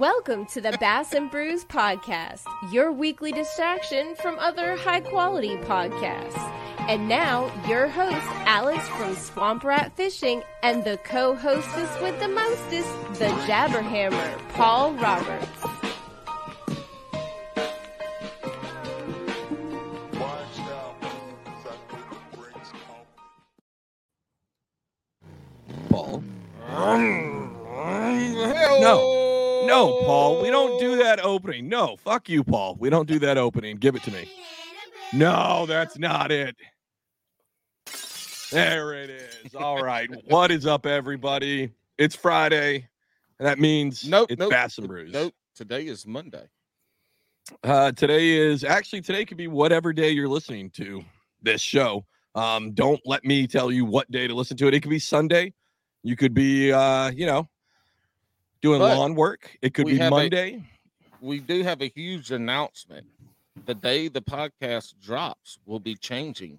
Welcome to the Bass and Brews podcast, your weekly distraction from other high quality podcasts. And now, your host, Alex from Swamp Rat Fishing, and the co hostess with the mostest, the Jabberhammer, Paul Roberts. Fuck you, Paul. We don't do that opening. Give it to me. No, that's not it. There it is. All right. What is up, everybody? It's Friday, and that means Nope, it's nope, Bass and Brews. Nope. Today is Monday. Uh, today is actually today could be whatever day you're listening to this show. Um, don't let me tell you what day to listen to it. It could be Sunday. You could be, uh, you know, doing But lawn work. It could be Monday. We do have a huge announcement. The day the podcast drops will be changing.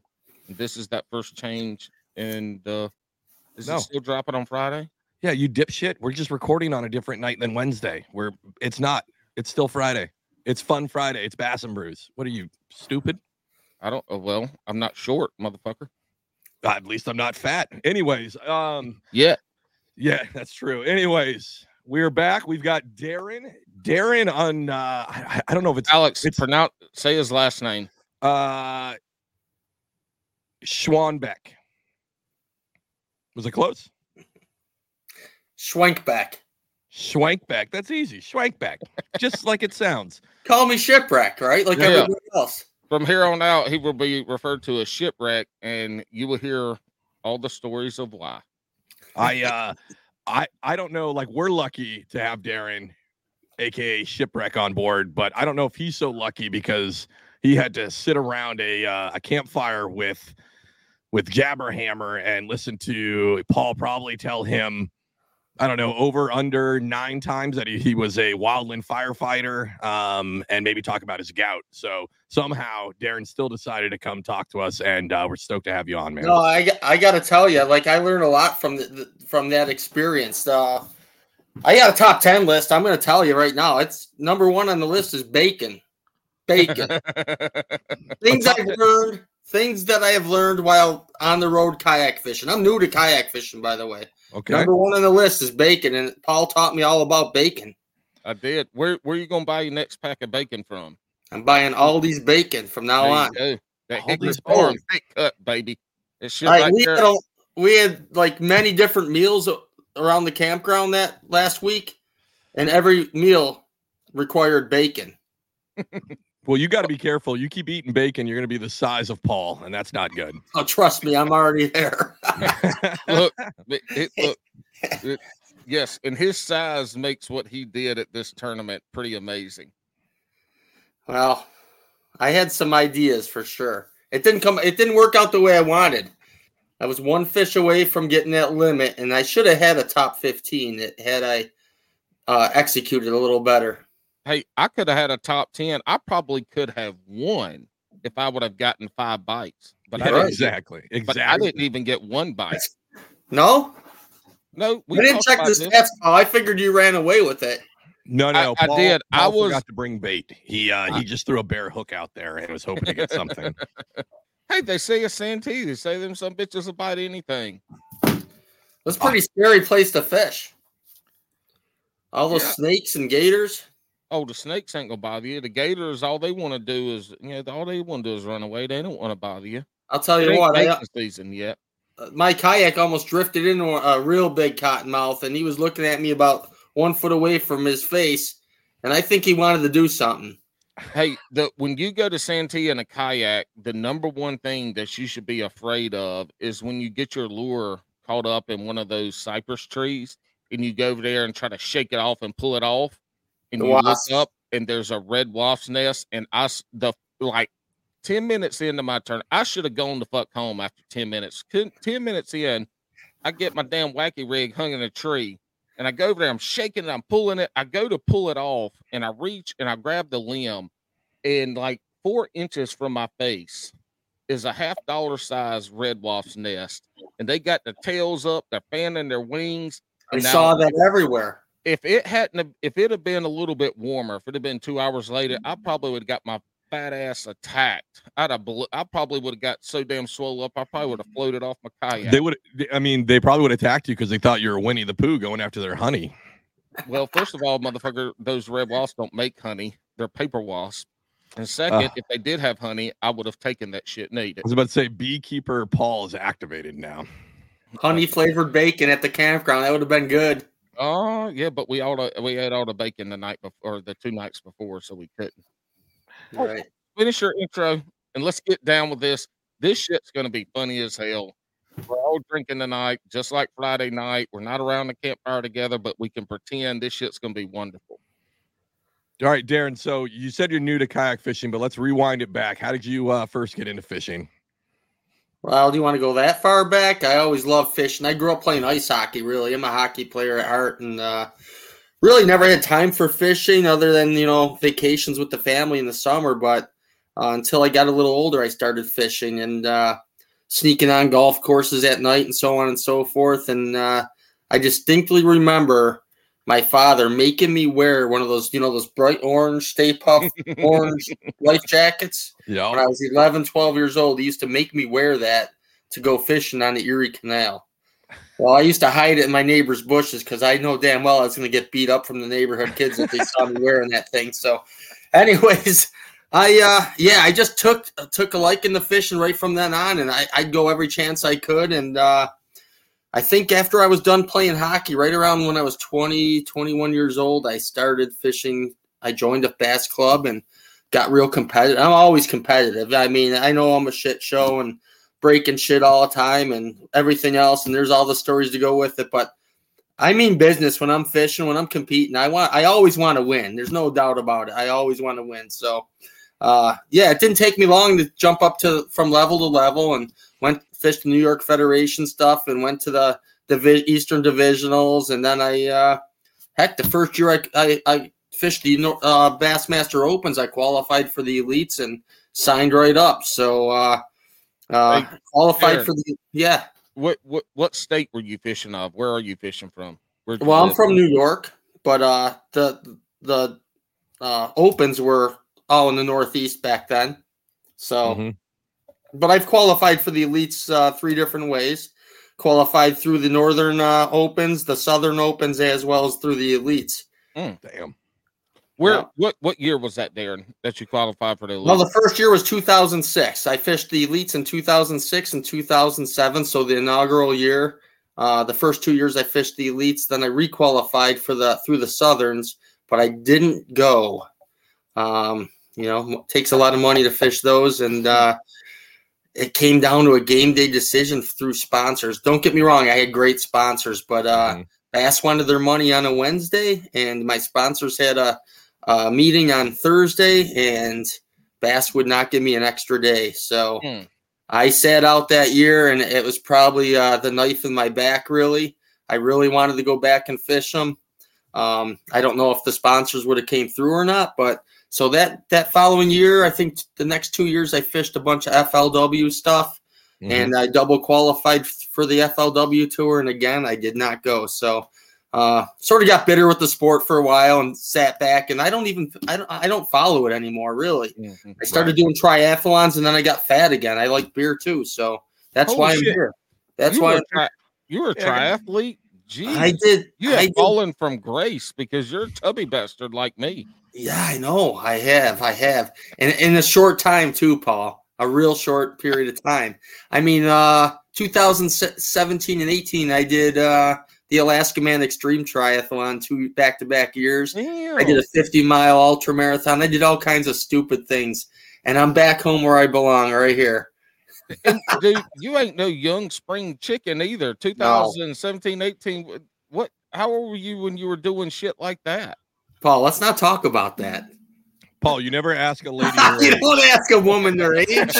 This is that first change in the. Is No. it still dropping on Friday? Yeah, you dipshit. We're just recording on a different night than Wednesday. We're it's not. It's still Friday. It's fun Friday. It's Bass and Brews. What are you stupid? I don't. Oh, well, I'm not short, motherfucker. Uh, at least I'm not fat. Anyways, um, Yeah. yeah, that's true. Anyways, we're back. We've got Darrin. Darrin on. Uh, I, I don't know if it's Alex, It's- pronounce. Say his last name. uh, Schwanbeck. Was it close? Schwenkback. Schwankbeck. That's easy. Schwankbeck. Just like it sounds. Call me shipwreck, right? Like Yeah. everybody else. From here on out, he will be referred to as shipwreck, and you will hear all the stories of why. I uh I I don't know like we're lucky to have Darrin aka shipwreck on board but I don't know if he's so lucky because he had to sit around a uh, a campfire with with Jabberhammer and listen to Paul probably tell him I don't know over under 9 times that he, he was a wildland firefighter um and maybe talk about his gout. So somehow Darrin still decided to come talk to us and uh, we're stoked to have you on man No, I, g- I got to tell you, like I learned a lot from the, the from that experience. Uh, I got a top ten list. I'm going to tell you right now. It's number one on the list is bacon. Bacon. things I've learned. Things that I have learned while on the road kayak fishing. I'm new to kayak fishing, by the way. okay Number one on the list is bacon, and Paul taught me all about bacon. I did. Where where are you gonna buy your next pack of bacon from? I'm buying Aldi's bacon from now There you on. go. That Aldi's Hickory bacon. Thick cut, baby. It's shit Like, right we, there. had a, we had like many different meals around the campground that last week, and every meal required bacon. Well, you got to be careful. You keep eating bacon, you're going to be the size of Paul, and that's not good. Oh, trust me, I'm already there. Look, it, it- look, it- yes, and his size makes what he did at this tournament pretty amazing. Well, I had some ideas for sure. It didn't come. It didn't work out the way I wanted. I was one fish away from getting that limit, and I should have had a top 15 had I uh, executed a little better. Hey, I could have had a top ten. I probably could have won if I would have gotten five bites, but I didn't. exactly. But I didn't even get one bite. No, No, we I didn't check the this. stats. Paul. I figured you ran away with it. No, no, I- I Paul, did. I was- forgot to bring bait. He uh, he just threw a bear hook out there and was hoping to get something. Hey, they say a Santee. They say them some bitches will bite anything. That's a pretty scary place to fish. All those Yeah. snakes and gators. Oh, the snakes ain't gonna bother you. The gators, all they want to do is, you know, all they want to do is run away. They don't want to bother you. I'll tell you ain't what, I, season yet. uh, my kayak almost drifted into a real big cottonmouth, and he was looking at me about one foot away from his face, and I think he wanted to do something. Hey, the when you go to Santee in a kayak, the number one thing that you should be afraid of is when you get your lure caught up in one of those cypress trees and you go over there and try to shake it off and pull it off, and The you look up and there's a red wasp's nest, and I the like 10 minutes into my turn, I should have gone the fuck home after 10 minutes. Couldn't- 10 minutes in, I get my damn wacky rig hung in a tree and I go over there, I'm shaking it, I'm pulling it. I go to pull it off and I reach and I grab the limb and like four inches from my face is a half dollar size red wasp's nest. And they got their tails up, they're fanning their wings. I saw that everywhere. if it hadn't, if it had been a little bit warmer, if it had been two hours later, I probably would have got my fat ass attacked. I'd have, blo- I probably would have got so damn swole up, I probably would have mm-hmm. floated off my kayak. They would. I mean, they probably would have attacked you because they thought you were Winnie the Pooh going after their honey. Well, first of all, motherfucker, those red wasps don't make honey. They're paper wasps. And second, Ugh. if they did have honey, I would have taken that shit and ate I was about to say, beekeeper Paul is activated now. Honey flavored bacon at the campground. That would have been good. Oh yeah, but we all the- we had all the bacon the night before, or the two nights before, so we couldn't. Right. Finish your intro and let's get down with this. This shit's gonna be funny as hell. We're all drinking tonight, just like Friday night. We're not around the campfire together, but we can pretend this shit's gonna be wonderful. All right, Darrin. So you said you're new to kayak fishing, but let's rewind it back. How did you uh, first get into fishing? Well, do you want to go that far back? I always loved fishing. I grew up playing ice hockey, really. I'm a hockey player at heart and uh, really never had time for fishing other than, you know, vacations with the family in the summer. But uh, until I got a little older, I started fishing and uh, sneaking on golf courses at night and so on and so forth. And uh, I distinctly remember my father making me wear one of those, you know, those bright orange, Stay Puff orange life jackets when I was 11, 12 years old, he used to make me wear that to go fishing on the Erie Canal. Well, I used to hide it in my neighbor's bushes because I know damn well I was going to get beat up from the neighborhood kids if they saw me wearing that thing. So, anyways, I uh yeah, I just took took a liking to fishing right from then on, and I, I'd go every chance I could. And uh, I think after I was done playing hockey, right around when I was 20, 21 years old, I started fishing. I joined a bass club and got real competitive. I'm always competitive. I mean, I know I'm a shit show and breaking shit all the time and everything else, and there's all the stories to go with it. But I mean business when I'm fishing, when I'm competing. I want I always want to win. There's no doubt about it. I always want to win. So uh yeah, it didn't take me long to jump up to from level to level and went fished the New York Federation stuff and went to the Divi- Eastern Divisionals and then I uh heck the first year I I, I fished the uh, Bassmaster Opens. I qualified for the elites and signed right up. So uh, uh, Hey, qualified Aaron. for the yeah. What what what state were you fishing of? Where are you fishing from? Where'd Well, I'm live? from New York, but uh, the the uh, Opens were all in the Northeast back then. So, Mhm. but I've qualified for the elites uh, three different ways. Qualified through the Northern uh, Opens, the Southern Opens, as well as through the elites. Damn. Where yeah. what what year was that, Darrin? That you qualified for the Well, the first year was 2006. I fished the elites in 2006 and 2007, so the inaugural year. Uh, the first two years I fished the elites, then I requalified for the through the Southerns, but I didn't go. Um, you know, takes a lot of money to fish those, and uh, it came down to a game day decision through sponsors. Don't get me wrong, I had great sponsors, but uh, Mhm. Bass wanted their money on a Wednesday, and my sponsors had a, a meeting on Thursday, and Bass would not give me an extra day. So Hmm. I sat out that year, and it was probably uh, the knife in my back, really. I really wanted to go back and fish them. Um, I don't know if the sponsors would have came through or not, but so that that following year, I think the next two years I fished a bunch of FLW stuff Mhm. and I double qualified for the FLW tour, and again I did not go. So, uh, sort of got bitter with the sport for a while and sat back. And I don't even I don't I don't follow it anymore. Really, Mhm. I started doing triathlons, and then I got fat again. I like beer too, so that's Holy why I'm here. That's you why were I'm, tri- you were a Yeah, triathlete. Gee, I did. you I have did fallen from grace because you're a tubby bastard like me. Yeah, I know. I have. I have. And in a short time too, Paul. A real short period of time. I mean, uh 2017 and 18, I did uh the Alaska Man Extreme Triathlon two back to back years. I did a 50 mile ultra marathon. I did all kinds of stupid things. And I'm back home where I belong, right here. dude, you ain't no young spring chicken either. 2017, 18. What? How old were you when you were doing shit like that? Paul, let's not talk about that. Paul, you never ask a lady her you age. don't ask a woman their age.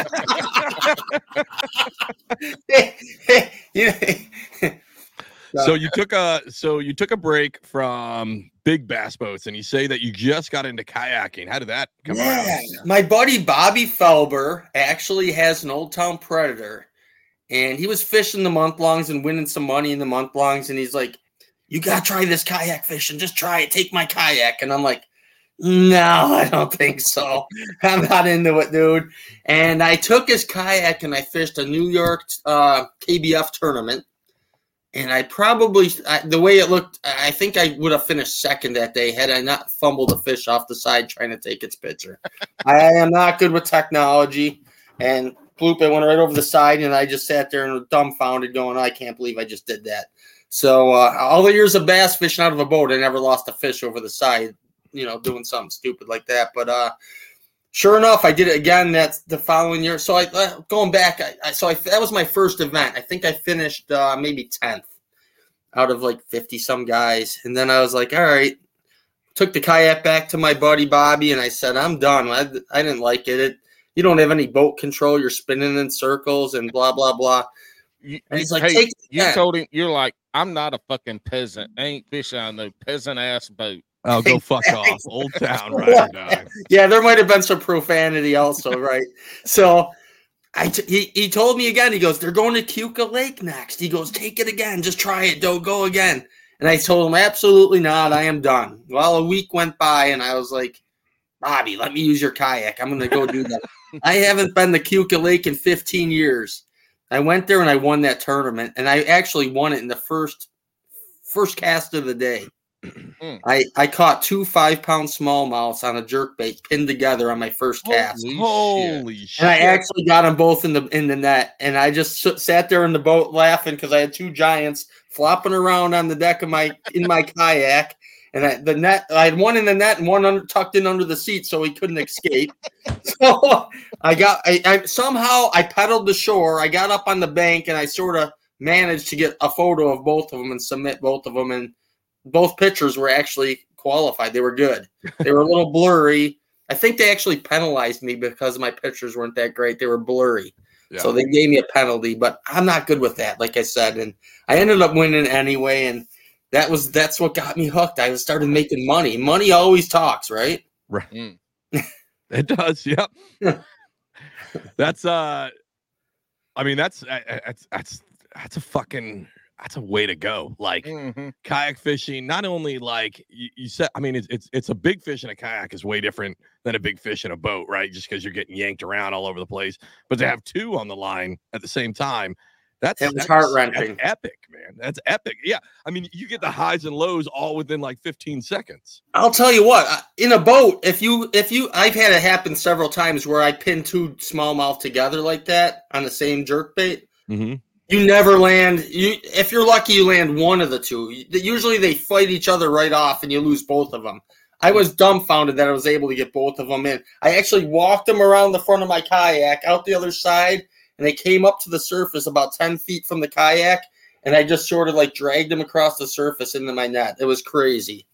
you know, So you took a so you took a break from big bass boats, and you say that you just got into kayaking. How did that come Yeah, around? my buddy Bobby Felber actually has an Old Town Predator, and he was fishing the month longs and winning some money in the month longs. And he's like, you gotta try this kayak fishing. Just try it. Take my kayak. And I'm like, no, I don't think so. I'm not into it, dude. And I took his kayak and I fished a New York uh, KBF tournament. And I probably, I, the way it looked, I think I would have finished second that day had I not fumbled a fish off the side trying to take its picture. I am not good with technology. And bloop, it went right over the side. And I just sat there and dumbfounded, going, I can't believe I just did that. So uh, all the years of bass fishing out of a boat, I never lost a fish over the side, you know, doing something stupid like that. But uh, sure enough, I did it again. That's the following year. So I uh, going back, I, I so I, that was my first event. I think I finished uh, maybe tenth out of like fifty some guys, and then I was like, all right. Took the kayak back to my buddy Bobby, and I said, "I'm done. I, I didn't like it. it. You don't have any boat control. You're spinning in circles and blah blah blah." You, And he's like, hey, "Take it you told him you're like, I'm not a fucking peasant. I ain't fishing on no peasant ass boat. Oh, go fuck off. Old Town, ride or die. yeah, there might have been some profanity also, right? So I t- he, he told me again, he goes, They're going to Keuka Lake next. He goes, Take it again, just try it, don't go again. And I told him, Absolutely not, I am done. Well, a week went by and I was like, Bobby, let me use your kayak. I'm gonna go do that. I haven't been to Keuka Lake in 15 years. I went there and I won that tournament, and I actually won it in the first first cast of the day. Mm. I, I caught two five pound smallmouths on a jerk bait pinned together on my first cast. Holy shit. Holy shit. And I actually got them both in the in the net, and I just s- sat there in the boat laughing because I had two giants flopping around on the deck of my in my kayak, and I, the net I had one in the net and one under, tucked in under the seat so he couldn't escape. so I got I, I somehow I pedaled the shore. I got up on the bank and I sort of managed to get a photo of both of them and submit both of them, and both pictures were actually qualified. They were good. They were a little blurry. I think they actually penalized me because my pictures weren't that great. They were blurry. Yeah. So they gave me a penalty, but I'm not good with that, like I said. And I ended up winning anyway, and that was that's what got me hooked. I started making money. Money always talks, right? Mm. It does. Yep. that's uh I mean that's that's that's that's a fucking that's a way to go. Like Mhm. kayak fishing, not only like you, you said, I mean, it's, it's it's a big fish in a kayak is way different than a big fish in a boat, right? Just because you're getting yanked around all over the place. But to have two on the line at the same time, that's It was that's- heart-wrenching. Epic, man. That's epic. Yeah, I mean, you get the highs and lows all within like 15 seconds. I'll tell you what. In a boat, if you if you, I've had it happen several times where I pin two smallmouth together like that on the same jerk bait. Mm-hmm. You never land. You if you're lucky, you land one of the two. Usually they fight each other right off, and you lose both of them. I was dumbfounded that I was able to get both of them in. I actually walked them around the front of my kayak out the other side, and they came up to the surface about ten feet from the kayak, and I just sort of like dragged them across the surface into my net. It was crazy.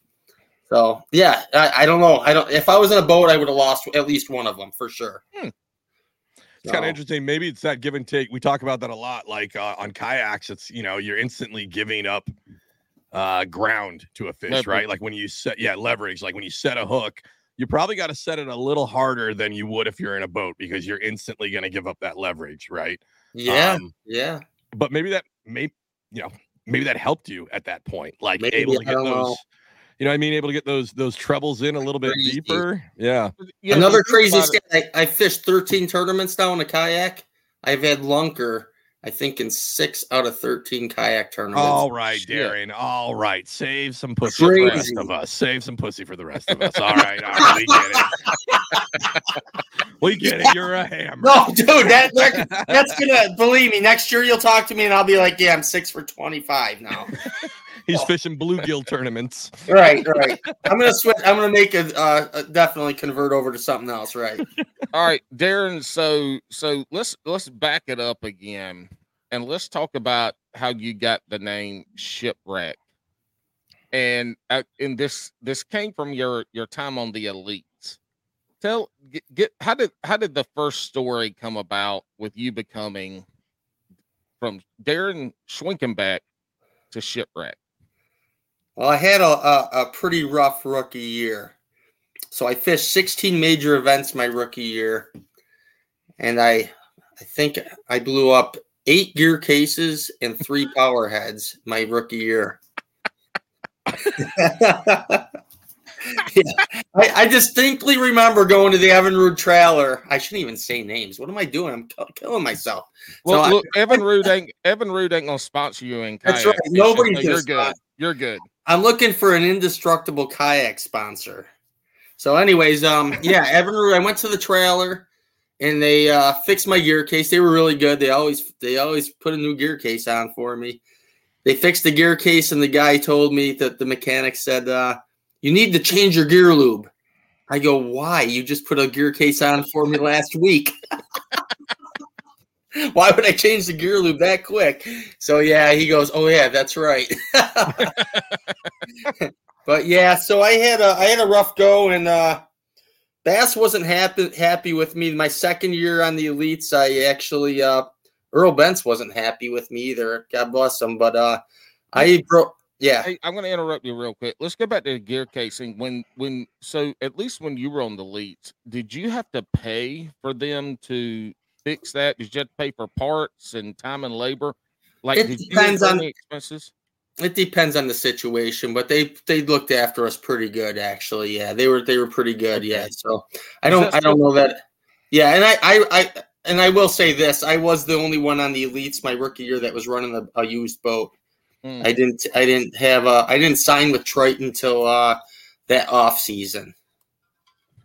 So yeah, I, I don't know. I don't. If I was in a boat, I would have lost at least one of them for sure. Hmm. It's kind of interesting. Maybe it's that give and take. We talk about that a lot. Like uh, on kayaks, it's you know you're instantly giving up uh, ground to a fish, Leverage. right? Like when you set, yeah, leverage. Like when you set a hook, you probably got to set it a little harder than you would if you're in a boat because you're instantly going to give up that leverage, right? Yeah, Um, yeah. but maybe that may you know maybe that helped you at that point, like Maybe, able to get those. know. You know, what I mean, able to get those those trebles in a little bit Crazy. deeper. Yeah. Yeah, Another crazy stat. I, I fished 13 tournaments now in a kayak. I've had lunker, I think, in six out of 13 kayak tournaments. All right, Shit. Darrin. All right. Save some pussy for the rest of us. Save some pussy for the rest of us. All right. All right. We get it. we get it. You're a hammer. No, dude, that, that that's gonna believe me. Next year you'll talk to me and I'll be like, yeah, I'm six for 25 now. He's fishing bluegill tournaments. right, right. I'm gonna switch. I'm gonna make a, uh, a definitely convert over to something else. Right. All right, Darrin. So so let's let's back it up again, and let's talk about how you got the name shipwreck. And uh, and this this came from your your time on the elites. Tell get, get how did how did the first story come about with you becoming from Darrin Schwinkenbeck to shipwreck? Well, I had a, a, a pretty rough rookie year. So I fished 16 major events my rookie year. And I I think I blew up eight gear cases and three power heads my rookie year. yeah. I, I, distinctly remember going to the Evinrude trailer. I shouldn't even say names. What am I doing? I'm k- killing myself. Well, so look, I, Evinrude ain't Evinrude ain't gonna sponsor you in kayak. That's right. Nobody. So you're good. You're good. I'm looking for an indestructible kayak sponsor. So, anyways, um, yeah, Evinrude. I went to the trailer and they uh, fixed my gear case. They were really good. They always they always put a new gear case on for me. They fixed the gear case, and the guy told me that the mechanic said, uh, "You need to change your gear lube." I go, "Why? You just put a gear case on for me last week." Why would I change the gear lube that quick? So yeah, he goes, "Oh yeah, that's right." but yeah, so I had a I had a rough go, and uh, Bass wasn't happy happy with me. My second year on the elites, I actually uh, Earl Bentz wasn't happy with me either. God bless him. But uh, I broke. Yeah, hey, I'm going to interrupt you real quick. Let's go back to the gear casing. When when so at least when you were on the elites, did you have to pay for them to fix that? Did you have to pay for parts and time and labor? Like, it depends on the expenses. It depends on the situation, but they they looked after us pretty good actually. Yeah, they were they were pretty good. Okay. Yeah, so I don't I don't know that. Yeah, and I, I I and I will say this: I was the only one on the elites my rookie year that was running a, a used boat. Mm. I didn't I didn't have a I didn't sign with Triton until uh, that off season,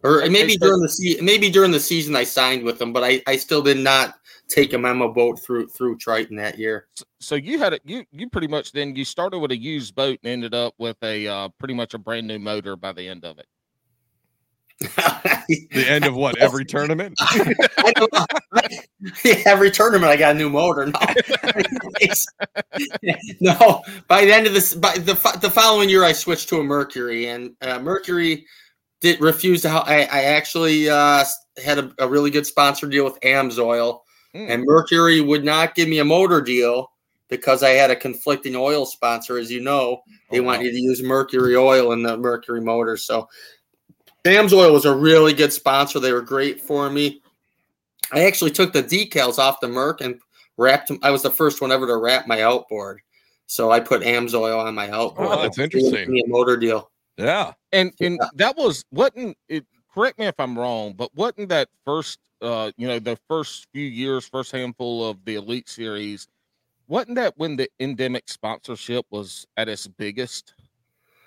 or maybe during the season. Maybe during the season I signed with them, but I I still did not take a memo boat through through Triton that year. So you had it. You you pretty much then you started with a used boat and ended up with a uh, pretty much a brand new motor by the end of it. the end of what every tournament? every tournament, I got a new motor. No, no. By the end of this, by the the following year, I switched to a Mercury, and uh, Mercury did refuse to. I, I actually uh, had a, a, really good sponsor deal with Amsoil, Mm. And Mercury would not give me a motor deal because I had a conflicting oil sponsor. As you know, they oh, want you to use Mercury oil in the Mercury motor. So Amsoil was a really good sponsor. They were great for me. I actually took the decals off the Merc and wrapped them. I was the first one ever to wrap my outboard. So I put Amsoil on my outboard. Oh, that's interesting. Me a motor deal. Yeah. And and yeah. that was wasn't it correct me if I'm wrong, but wasn't that first uh, you know, the first few years, first handful of the Elite Series, wasn't that when the endemic sponsorship was at its biggest?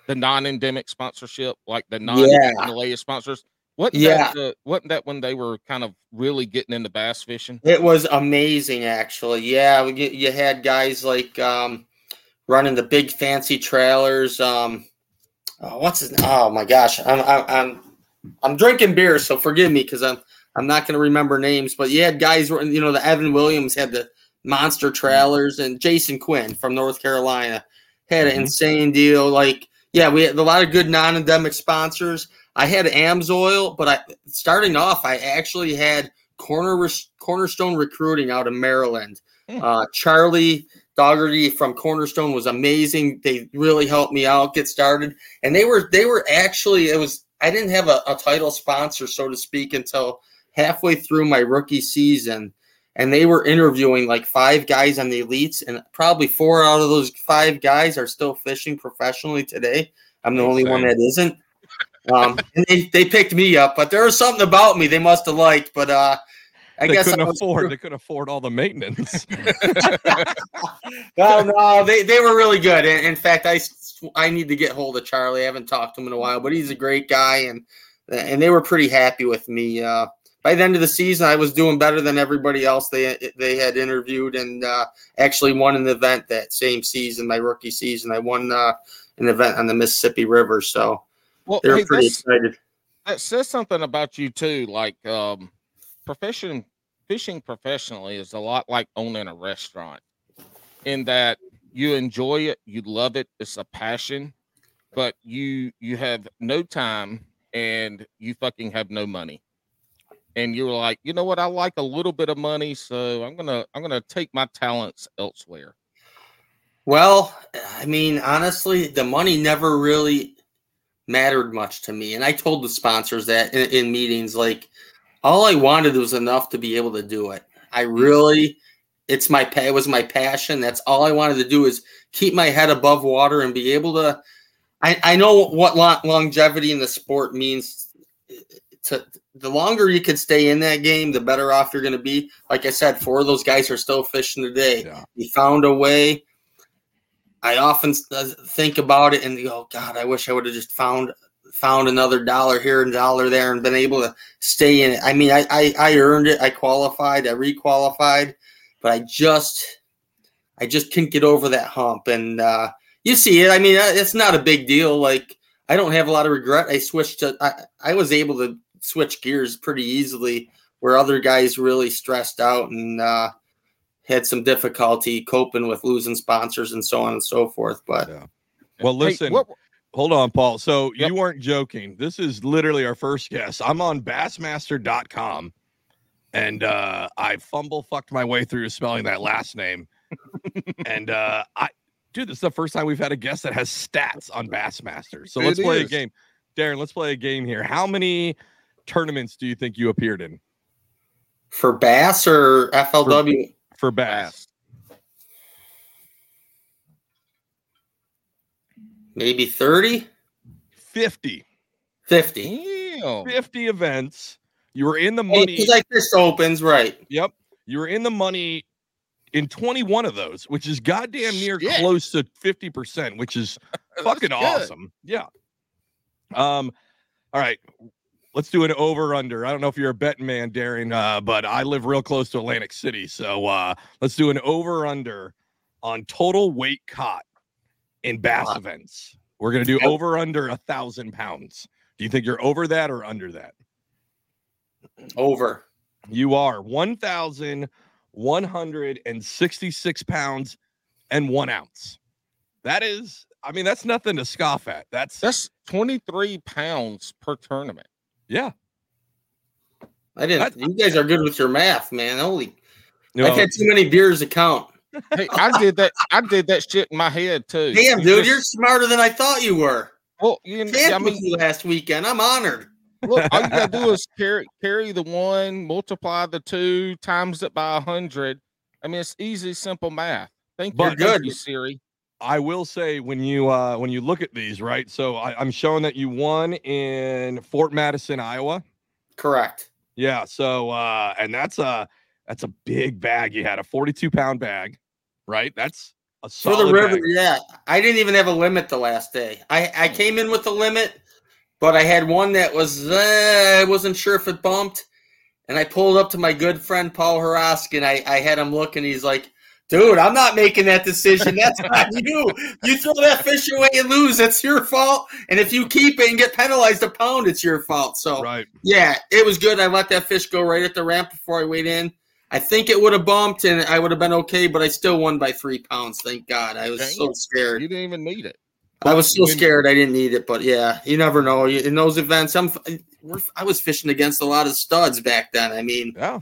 The non-endemic sponsorship, like the non-Himalaya yeah. sponsors. Wasn't yeah. that uh, wasn't that when they were kind of really getting into bass fishing? It was amazing, actually. Yeah, you had guys like um, running the big fancy trailers. Um, oh, what's his? Oh my gosh, I'm I'm I'm, I'm drinking beer, so forgive me because I'm I'm not going to remember names, but you had guys, you know, the Evan Williams had the monster trailers, and Jason Quinn from North Carolina had an mm-hmm. insane deal. Like, yeah, we had a lot of good non-endemic sponsors. I had Amsoil, but I starting off, I actually had Corner Cornerstone Recruiting out of Maryland. Mm. Uh, Charlie Dougherty from Cornerstone was amazing. They really helped me out get started, and they were they were actually it was I didn't have a, a title sponsor so to speak until halfway through my rookie season. And they were interviewing like five guys on the elites and probably four out of those five guys are still fishing professionally today. I'm the only one that isn't. Um, and they, they picked me up but there was something about me they must have liked but uh I they guess couldn't afford. They couldn't afford all the maintenance. no, no, they, they were really good. In, in fact, I I need to get hold of Charlie. I haven't talked to him in a while, but he's a great guy, and and they were pretty happy with me. Uh, by the end of the season, I was doing better than everybody else they they had interviewed, and uh, actually won an event that same season, my rookie season. I won uh, an event on the Mississippi River, so well, they were hey, pretty excited. That says something about you too. Like um, profession fishing professionally is a lot like owning a restaurant, in that you enjoy it, you love it, it's a passion, but you you have no time and you fucking have no money and you were like, you know what, I like a little bit of money, so I'm gonna I'm gonna take my talents elsewhere. Well, I mean, honestly, the money never really mattered much to me, and I told the sponsors that in, in meetings, like all I wanted was enough to be able to do it. I mm. really, it's my it was my passion. That's all I wanted to do is keep my head above water and be able to I, I know what lo- longevity in the sport means. To the longer you can stay in that game, the better off you're going to be. Like I said, four of those guys are still fishing today. Yeah. He found a way. I often uh, think about it and go, God, I wish I would have just found found another dollar here and dollar there and been able to stay in it. I mean, I I, I earned it. I qualified. I requalified, but I just I just couldn't get over that hump. And uh, you see it. I mean, uh, it's not a big deal. Like I don't have a lot of regret. I switched to. I, I was able to switch gears pretty easily, where other guys really stressed out and uh, had some difficulty coping with losing sponsors and so on and so forth. But Yeah. Well, Hey, listen, what- hold on, Paul. So Yep. you weren't joking. This is literally our first guest. I'm on bassmaster.com and uh, I fumble fucked my way through spelling that last name. and uh, I, dude, this is the first time we've had a guest that has stats on Bassmaster. So let's It play a game. Darrin, let's play a game here. How many tournaments do you think you appeared in for bass or FLW, for bass? Maybe 30, 50. 50. Damn. 50 events. You were in the Hey, money. 'cause I fished opens, right? Yep. You were in the money in 21 of those, which is goddamn near Shit. close to 50%, which is fucking good. awesome. Yeah. Um, all right. Let's do an over under. I don't know if you're a betting man, Darrin, uh, but I live real close to Atlantic City. So uh let's do an over under on total weight caught in bass Wow. events. We're gonna do Yep. over under a thousand pounds. Do you think you're over that or under that? Over. You are 1,166 pounds and one ounce. That is, I mean, that's nothing to scoff at. That's, That's 23 pounds per tournament. yeah. I didn't. you guys are good with your math, man. Holy, No, I've had too many beers to count. Hey, I did that. I did that shit in my head too. Damn, You dude, just- you're smarter than I thought you were. well. You know, I with mean, you last weekend. I'm honored. look, all you gotta do is carry carry the one, multiply the two, times it by a hundred. I mean, it's easy, simple math. Thank But- you, thank Good. you, Siri. I will say when you uh when you look at these, right? So I, I'm showing that you won in Fort Madison, Iowa. Correct. Yeah. So uh and that's a that's a big bag. You had a 42 pound bag, right? That's a For the river, bag. yeah. I didn't even have a limit the last day. I, I came in with the limit, but I had one that was uh, I wasn't sure if it bumped. And I pulled up to my good friend Paul Harask and I, I had him look and he's like, dude, I'm not making that decision. That's not you. You throw that fish away and lose. That's your fault. And if you keep it and get penalized a pound, it's your fault. So Right. yeah, it was good. I let that fish go right at the ramp before I weighed in. I think it would have bumped and I would have been okay, but I still won by three pounds. Thank God. I was so scared. You didn't even need it. I was so scared I didn't need it, but yeah, you never know. In those events, I'm I was fishing against a lot of studs back then. I mean, Yeah.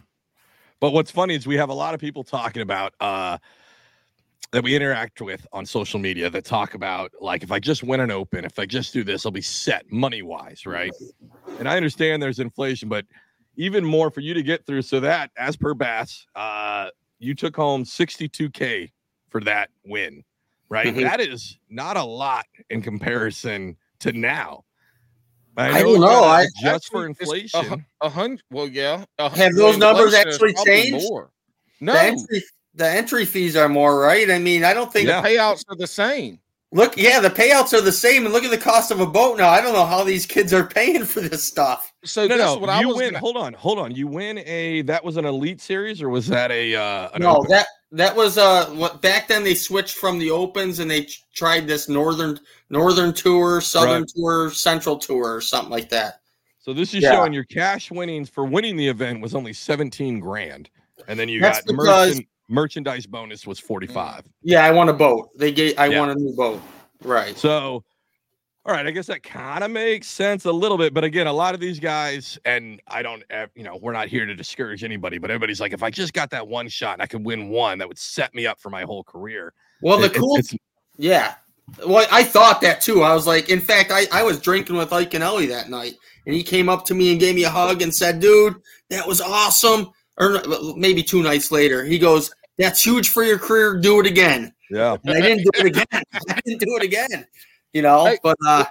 But what's funny is we have a lot of people talking about uh that we interact with on social media that talk about like if I just win an open, if I just do this, I'll be set money wise, right? And I understand there's inflation, but even more for you to get through. So that as per Bass, uh you took home 62k for that win, right? Mhm. That is not a lot in comparison to now. I know don't know. I- just for Actually, it's a inflation. A hundred. Well, yeah. Have those numbers actually probably changed? More. No, the entry the entry fees are more, right? I mean, I don't think Yeah. the payouts are the same. Look, yeah, the payouts are the same, and look at the cost of a boat now. I don't know how these kids are paying for this stuff. So no, that's no, what I you was win. gonna- Hold on, hold on. You win a that was an elite series or was that a uh an no, open? that that was uh what back then they switched from the opens and they ch- tried this northern northern tour, southern Right. tour, central tour, or something like that. so this is Yeah. showing your cash winnings for winning the event was only 17 grand. And then you That's got because- merchant, merchandise bonus was 45. Yeah, I won a boat. They gave I Yeah. won a new boat. Right. So all right, I guess that kind of makes sense a little bit, but again, a lot of these guys, and I don't, you know, we're not here to discourage anybody, but everybody's like, if I just got that one shot and I could win one, that would set me up for my whole career. Well, the it- cool it's, Yeah. Well, I thought that too. I was like, in fact, I, I was drinking with Iaconelli that night, and he came up to me and gave me a hug and said, dude, that was awesome. Or maybe two nights later, he goes, that's huge for your career. Do it again. yeah. And I didn't do it again. I didn't do it again. you know. Hey, but uh,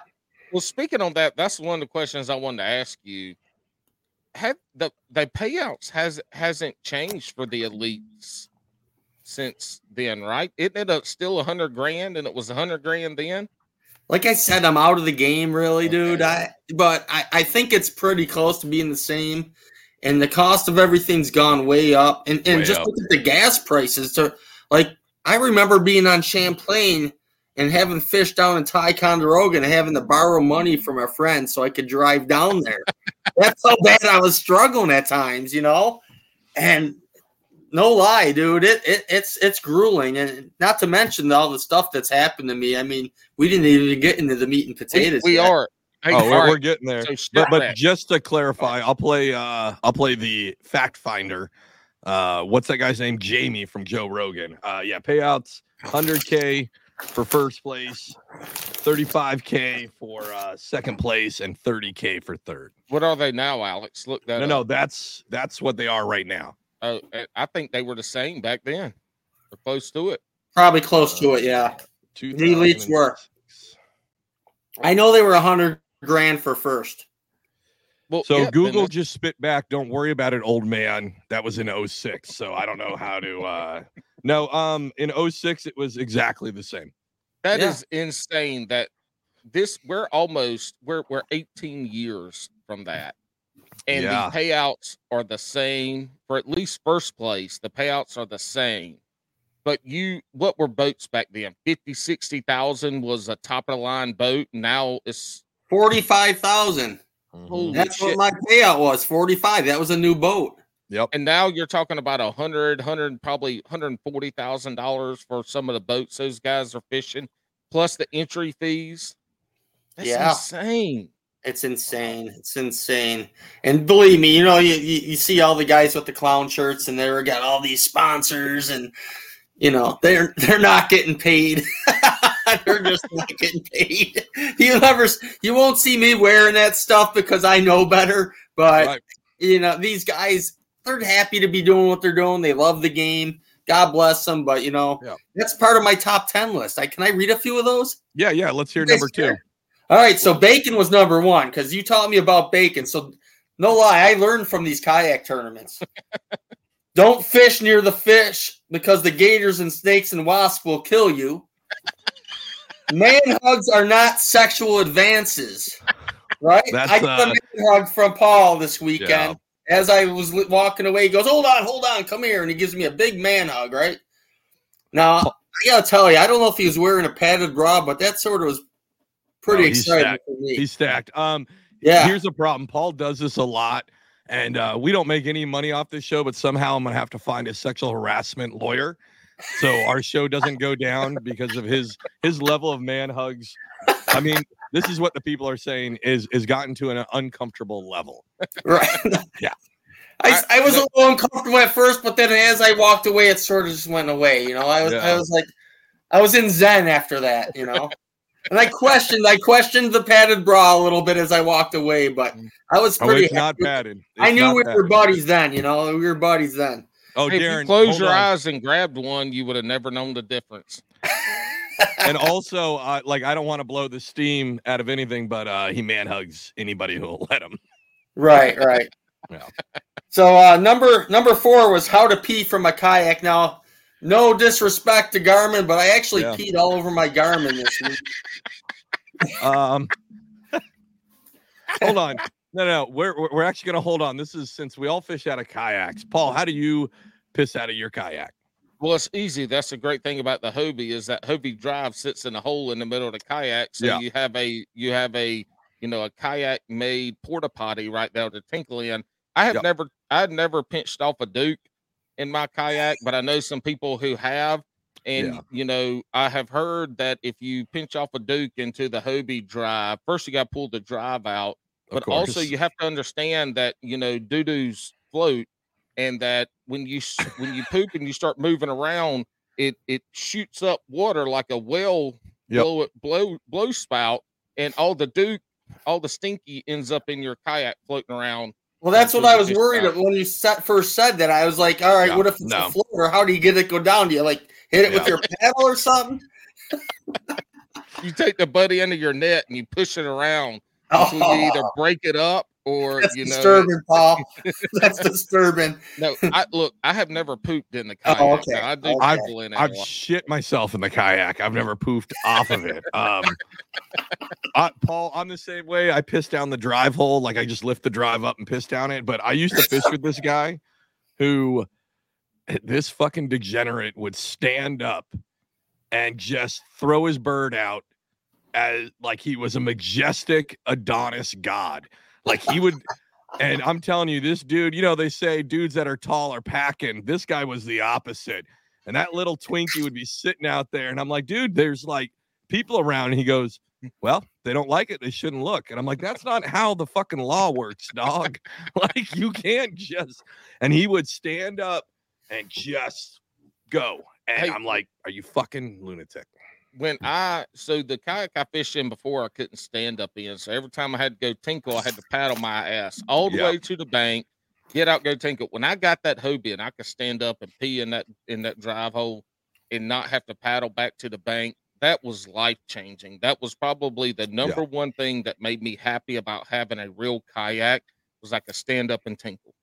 Well, speaking on that, that's one of the questions I wanted to ask you. Have the the payouts has hasn't changed for the elites since then, right? Isn't it a, still a hundred grand and it was a hundred grand then? like I said, I'm out of the game, really, dude. I but I, I think it's pretty close to being the same. And the cost of everything's gone way up. And and Way just up. look at the gas prices. So like I remember being on Champlain and having fish down in Ticonderoga and having to borrow money from a friend so I could drive down there. That's how bad I was struggling at times, you know? And no lie, dude, it, it it's it's grueling, and not to mention all the stuff that's happened to me. I mean, we didn't even get into the meat and We, potatoes. we yet. are. Hey, Oh, we're, right, we're getting there. so But, but just to clarify, I'll play. Uh, I'll play the fact finder. Uh, what's that guy's name? Jamie from Joe Rogan. Uh, yeah, payouts 100k for first place, 35k for uh, second place, and 30k for third. what are they now, Alex? Look that. No, up. no, that's that's what they are right now. Oh, I- I think they were the same back then, or close to it. probably close to it. Yeah, The elites were. I know they were a hundred grand for first. Well, So yeah, Google just spit back. Don't worry about it, old man. That was in 06. So I don't know how to uh no, um in 06 it was exactly the same. That Yeah. is insane. That this we're almost we're we're 18 years from that, and Yeah. the payouts are the same for at least first place. The payouts are the same. But you, what were boats back then? 50, 60,000 was a top of the line boat. Now it's Forty five thousand. Mm-hmm. holy That's shit. what my payout was. Forty five. That was a new boat. Yep. and now you're talking about a hundred, hundred, probably hundred forty thousand dollars for some of the boats those guys are fishing, plus the entry fees. That's Yeah. insane. It's insane. It's insane. And believe me, you know, you, you, you see all the guys with the clown shirts and they're got all these sponsors and you know, they're they're not getting paid. they're just not getting paid. You never you won't see me wearing that stuff because I know better, but Right. you know, these guys they're happy to be doing what they're doing. They love the game. God bless them, but you know, Yeah. that's part of my top 10 list. I can I read a few of those? Yeah, yeah. Let's hear number two. All right, so bacon was number one because you taught me about bacon. So no lie, I learned from these kayak tournaments. Don't fish near the fish because the gators and snakes and wasps will kill you. Man hugs are not sexual advances, right? That's, I got uh, a man hug from Paul this weekend. Yeah. As I was walking away, he goes, "Hold on, hold on, come here," and he gives me a big man hug. Right now, I gotta tell you, I don't know if he was wearing a padded bra, but that sort of was pretty Oh, exciting stacked. for me. He's stacked. Um yeah, here's the problem. Paul does this a lot, and uh, we don't make any money off this show, but somehow I'm gonna have to find a sexual harassment lawyer. So our show doesn't go down because of his his level of man hugs. I mean, this is what the people are saying is is gotten to an uncomfortable level. right. Yeah. I, I was a little uncomfortable at first, but then as I walked away, it sort of just went away. You know, I was I was like, I was in Zen after that. You know, and I questioned I questioned the padded bra a little bit as I walked away, but mm. I was Oh, pretty. it's not happy. padded. I knew not we were padded. buddies then. You know, we were buddies then. Oh, Hey, if Darrin, you close your on. eyes and grabbed one, you would have never known the difference. and also, uh, like, I don't want to blow the steam out of anything, but uh, he man hugs anybody who will let him. Right, right. Yeah. So uh, number number four was how to pee from a kayak. Now, no disrespect to Garmin, but I actually Yeah. peed all over my Garmin this week. Um, hold on. No, no, we're we're- actually gonna hold on. This is since we all fish out of kayaks. Paul, how do you piss out of your kayak? Well, it's easy. That's the great thing about the Hobie is that Hobie Drive sits in a hole in the middle of the kayak. So Yeah. you have a you have a you know a kayak made porta potty right there to tinkle in. I have Yep. never I had never pinched off a Duke in my kayak, but I know some people who have. And Yeah. you know, I have heard that if you pinch off a Duke into the Hobie drive, first you got to pull the drive out, Of but also you have to understand that you know doo doos float, and that when you when you poop and you start moving around, it it shoots up water like a well Yep. blow blow blow spout, and all the Duke, all the stinky ends up in your kayak floating around. Well, that's what I was worried back. of when you set, first said that. I was like, all right, Yeah, what if it's no. a floater? How do you get it go down? Do you like hit it with your paddle or something? you take the buddy under your net and you push it around until you either Oh, break it up or that's you know. disturbing, Paul. That's disturbing. No, I look. I have never pooped in the kayak. Oh, okay. I do Okay. dabble in it. a I've shit myself in the kayak. I've never poofed off of it. Um, I, Paul, I'm the same way. I piss down the drive hole, like I just lift the drive up and piss down it. But I used to fish with this guy, who, this fucking degenerate, would stand up and just throw his bird out as like he was a majestic Adonis god. Like he would. And I'm telling you, this dude, you know, they say dudes that are tall are packing. This guy was the opposite. And that little Twinkie would be sitting out there. And I'm like, dude, there's like people around. And he goes, well, they don't like it. They shouldn't look. And I'm like, that's not how the fucking law works, dog. like, you can't just. And he would stand up and just go. And Hey. I'm like, are you fucking lunatic? When I so the kayak I fished in before I couldn't stand up in. So every time I had to go tinkle, I had to paddle my ass all the Yeah. way to the bank, get out, go tinkle. When I got that Hobie and I could stand up and pee in that in that drive hole and not have to paddle back to the bank, that was life changing. That was probably the number one thing that made me happy about having a real kayak was I could stand up and tinkle.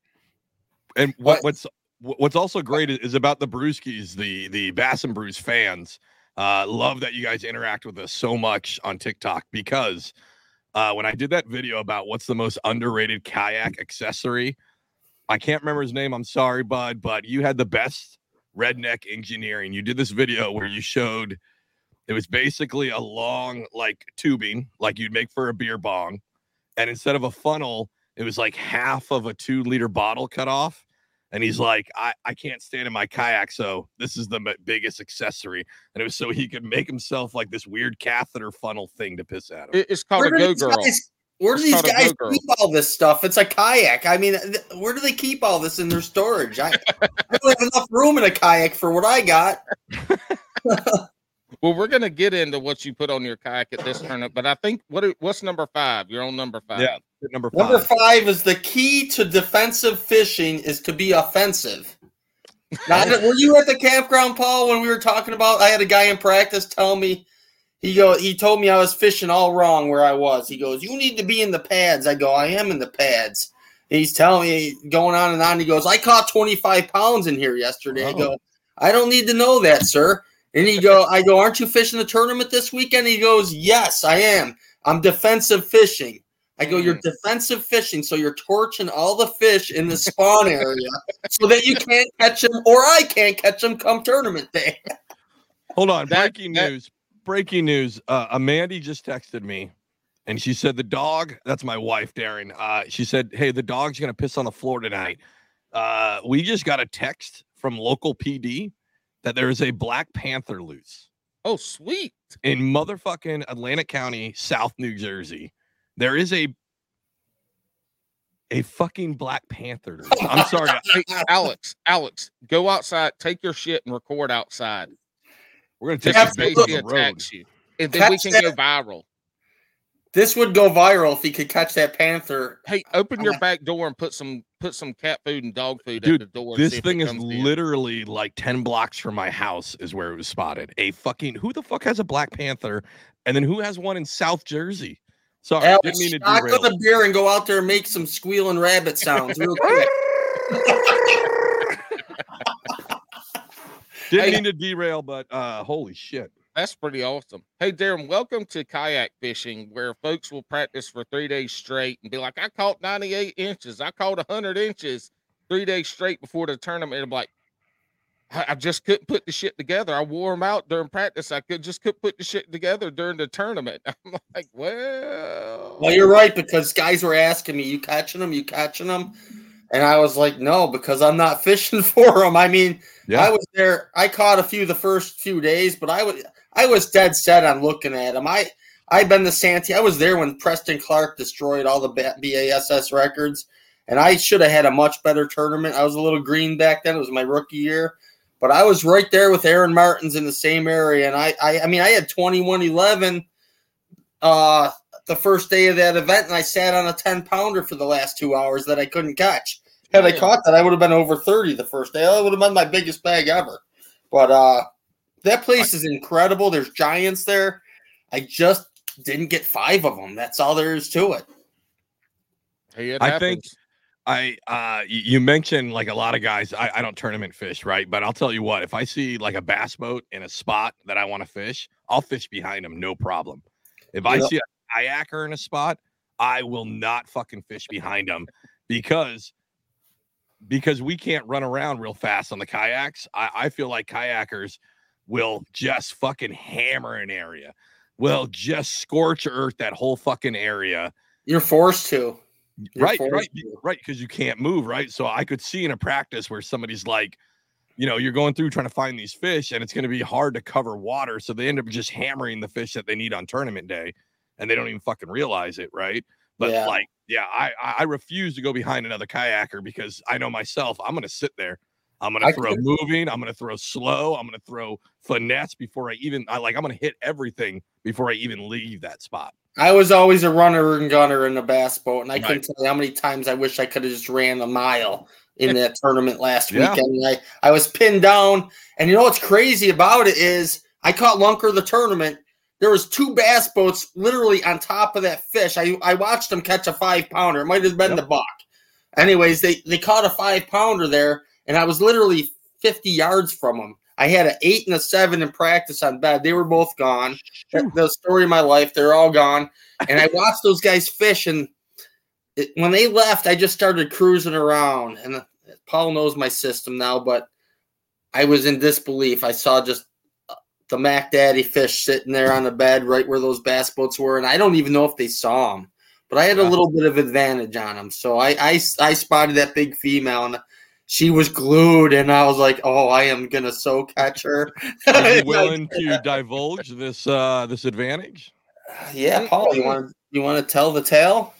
And what, What- what's what's also great is, is about the Brewskis, the the Bass and Brews fans. Uh, love that you guys interact with us so much on TikTok because uh, when I did that video about what's the most underrated kayak accessory, I can't remember his name. I'm sorry, bud, but you had the best redneck engineering. You did this video where you showed it was basically a long like tubing, like you'd make for a beer bong, and instead of a funnel, it was like half of a two liter bottle cut off. And he's like, I, I can't stand in my kayak, so this is the m- biggest accessory. And it was so he could make himself like this weird catheter funnel thing to piss at him. It- it's called Where a go girl. guys- Where do It's these guys go-girl. keep all this stuff? It's a kayak. I mean, th- where do they keep all this in their storage? I, I don't have enough room in a kayak for what I got. Well, we're gonna get into what you put on your kayak at this tournament, but I think what what's number five? You're on number five. Yeah. Number five. Number five is the key to defensive fishing is to be offensive. Now, were you at the campground, Paul, when we were talking about? I had a guy in practice tell me he go. He told me I was fishing all wrong where I was. He goes, "You need to be in the pads." I go, "I am in the pads." And he's telling me going on and on. He goes, "I caught twenty five pounds in here yesterday." I go, "I don't need to know that, sir." And he go, "I go, aren't you fishing the tournament this weekend?" He goes, "Yes, I am. I'm defensive fishing." I go, you're defensive fishing, so you're torching all the fish in the spawn area so that you can't catch them or I can't catch them come tournament day. Hold on. That- breaking that- news. Breaking news. Uh, Amanda just texted me and she said, The dog, that's my wife, Darrin. Uh, she said, Hey, the dog's going to piss on the floor tonight. Uh, we just got a text from local PD that there is a Black Panther loose Oh, sweet. in motherfucking Atlantic County, South New Jersey. There is a a fucking Black Panther. I'm sorry. Hey, Alex, Alex, go outside, take your shit and record outside. We're going to take have this in baby case he on the attacks you. And then we Catch can go viral. This would go viral if he could catch that panther. Hey, open your uh, back door and put some put some cat food and dog food Dude, at the door. This thing is comes in. literally like 10 blocks from my house is where it was spotted. A fucking who the fuck has a Black Panther? And then who has one in South Jersey? Sorry, Alex, didn't mean to knock derail. on the beer and go out there and make some squealing rabbit sounds real quick. Didn't Hey. mean to derail, but uh holy shit. That's pretty awesome. Hey, Darrin, welcome to kayak fishing, where folks will practice for three days straight and be like, I caught 98 inches. I caught 100 inches three days straight before the tournament. And I'm like, I, I just couldn't put the shit together. I wore them out during practice. I could just couldn't put the shit together during the tournament. I'm like, well, Well, you're right because guys were asking me, "You catching them? You catching them?" And I was like, "No, because I'm not fishing for them." I mean, Yeah. I was there. I caught a few the first few days, but I was I was dead set on looking at them. I I've been to Santee. I was there when Preston Clark destroyed all the BASS records, and I should have had a much better tournament. I was a little green back then. It was my rookie year, but I was right there with Aaron Martens in the same area, and I I, I mean I had 21-11 uh the first day of that event, and I sat on a 10 pounder for the last two hours that I couldn't catch. Had I caught that, I would have been over 30 the first day. That would have been my biggest bag ever. But uh that place is incredible. There's giants there. I just didn't get five of them. That's all there is to it. Hey, it I happens. think I uh you mentioned like a lot of guys I, I don't tournament fish, right? But I'll tell you what, if I see like a bass boat in a spot that I want to fish, I'll fish behind them, no problem. If I see a kayaker in a spot, I will not fucking fish behind them because because we can't run around real fast on the kayaks. I, I feel like kayakers will just fucking hammer an area, will just scorch earth that whole fucking area You're forced to. You're right right right because you can't move right? So i could see in a practice where somebody's like you know you're going through trying to find these fish and it's going to be hard to cover water so they end up just hammering the fish that they need on tournament day and they don't even fucking realize it right? But Yeah. like yeah I, I i refuse to go behind another kayaker because i know myself i'm going to sit there. I'm I to throw moving i'm going to throw slow i'm going to throw finesse before i even i like i'm going to hit everything before i even leave that spot I was always a runner and gunner in the bass boat, and I couldn't tell you how many times I wish I could have just ran a mile in that tournament last Yeah. weekend. And I, I was pinned down, and you know what's crazy about it is I caught Lunker the tournament. There was two bass boats literally on top of that fish. I, I watched them catch a five pounder. It might have been Yep. the buck. Anyways, they they caught a five pounder there, and I was literally fifty yards from them. I had an eight and a seven in practice on bed. They were both gone. The story of my life. They're all gone. And I watched those guys fish, and it, when they left, I just started cruising around. And Paul knows my system now, but I was in disbelief. I saw just uh, the Mac Daddy fish sitting there on the bed right where those bass boats were, and I don't even know if they saw them. But I had a little bit of advantage on them, so I, I I spotted that big female, and she was glued, and I was like, "Oh, I am gonna so catch her." are you willing to divulge this uh this advantage Yeah, Paul, you want you want to tell the tale?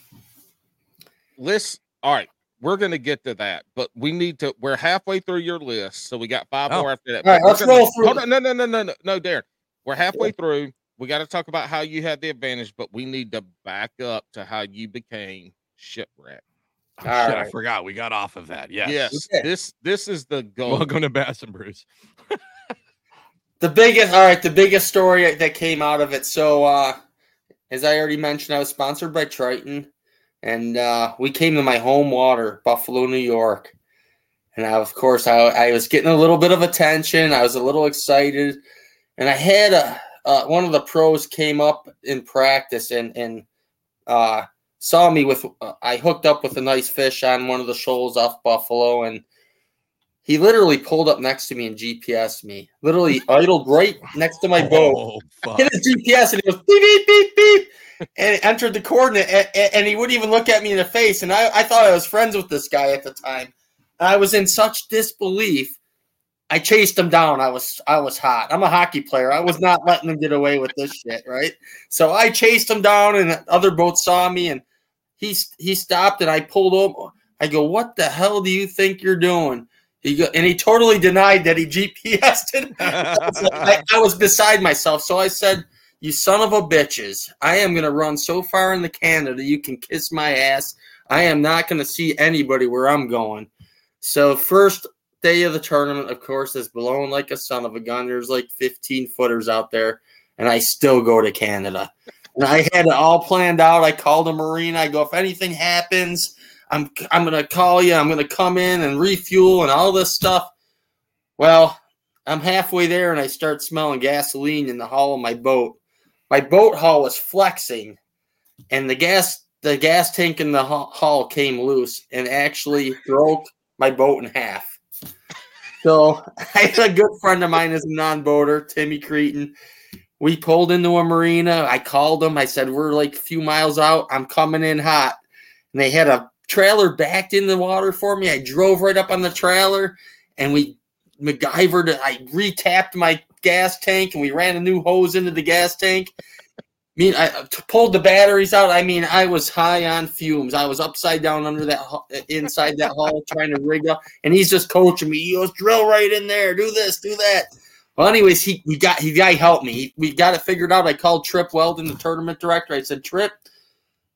List. All right, we're gonna get to that, but we need to. We're halfway through your list, so we got five Oh. more after that. All right, let's gonna- roll through Hold on, no, no, no, no, no, no, Darrin. We're halfway Yeah. through. We got to talk about how you had the advantage, but we need to back up to how you became shipwrecked. Oh, All shit, I forgot. We got off of that. Yes. Yes, Okay. this this is the goal. Welcome to Bass and Brews. The biggest, all right, the biggest story that came out of it. So, uh, as I already mentioned, I was sponsored by Triton, and uh, we came to my home water, Buffalo, New York. And I, of course, I, I was getting a little bit of attention. I was a little excited, and I had a uh, one of the pros came up in practice and and uh, saw me with. Uh, I hooked up with a nice fish on one of the shoals off Buffalo, and he literally pulled up next to me and GPS me. Literally idled right next to my boat. Oh. Hit his GPS and he goes beep beep beep beep, and it entered the coordinate. And, and he wouldn't even look at me in the face. And I, I thought I was friends with this guy at the time. And I was in such disbelief. I chased him down. I was I was hot. I'm a hockey player. I was not letting him get away with this shit, right? So I chased him down, and other boats saw me, and he he stopped, and I pulled over. I go, "What the hell do you think you're doing?" He go, and he totally denied that he GPSed it. I, I was beside myself, so I said, "You son of a bitches! I am gonna run so far into Canada, you can kiss my ass. I am not gonna see anybody where I'm going." So first day of the tournament, of course, is blowing like a son of a gun. There's like 15 footers out there, and I still go to Canada. And I had it all planned out. I called a marine. I go, if anything happens, I'm I'm gonna call you. I'm gonna come in and refuel and all this stuff. Well, I'm halfway there, and I start smelling gasoline in the hull of my boat. My boat hull was flexing, and the gas the gas tank in the hull came loose and actually broke my boat in half. So I had a good friend of mine is a non-boater, Timmy Cretin. We pulled into a marina. I called him. I said, We're like a few miles out. I'm coming in hot. And they had a trailer backed in the water for me. I drove right up on the trailer and we MacGyvered. I retapped my gas tank and we ran a new hose into the gas tank. I mean, I I pulled the batteries out. I mean, I was high on fumes. I was upside down under that, uh, inside that hull, trying to rig up. And he's just coaching me. He goes, drill right in there. Do this, do that. Well, anyways, he we got he guy helped me. He, we got it figured out. I called Trip Weldon, the tournament director. I said, Trip,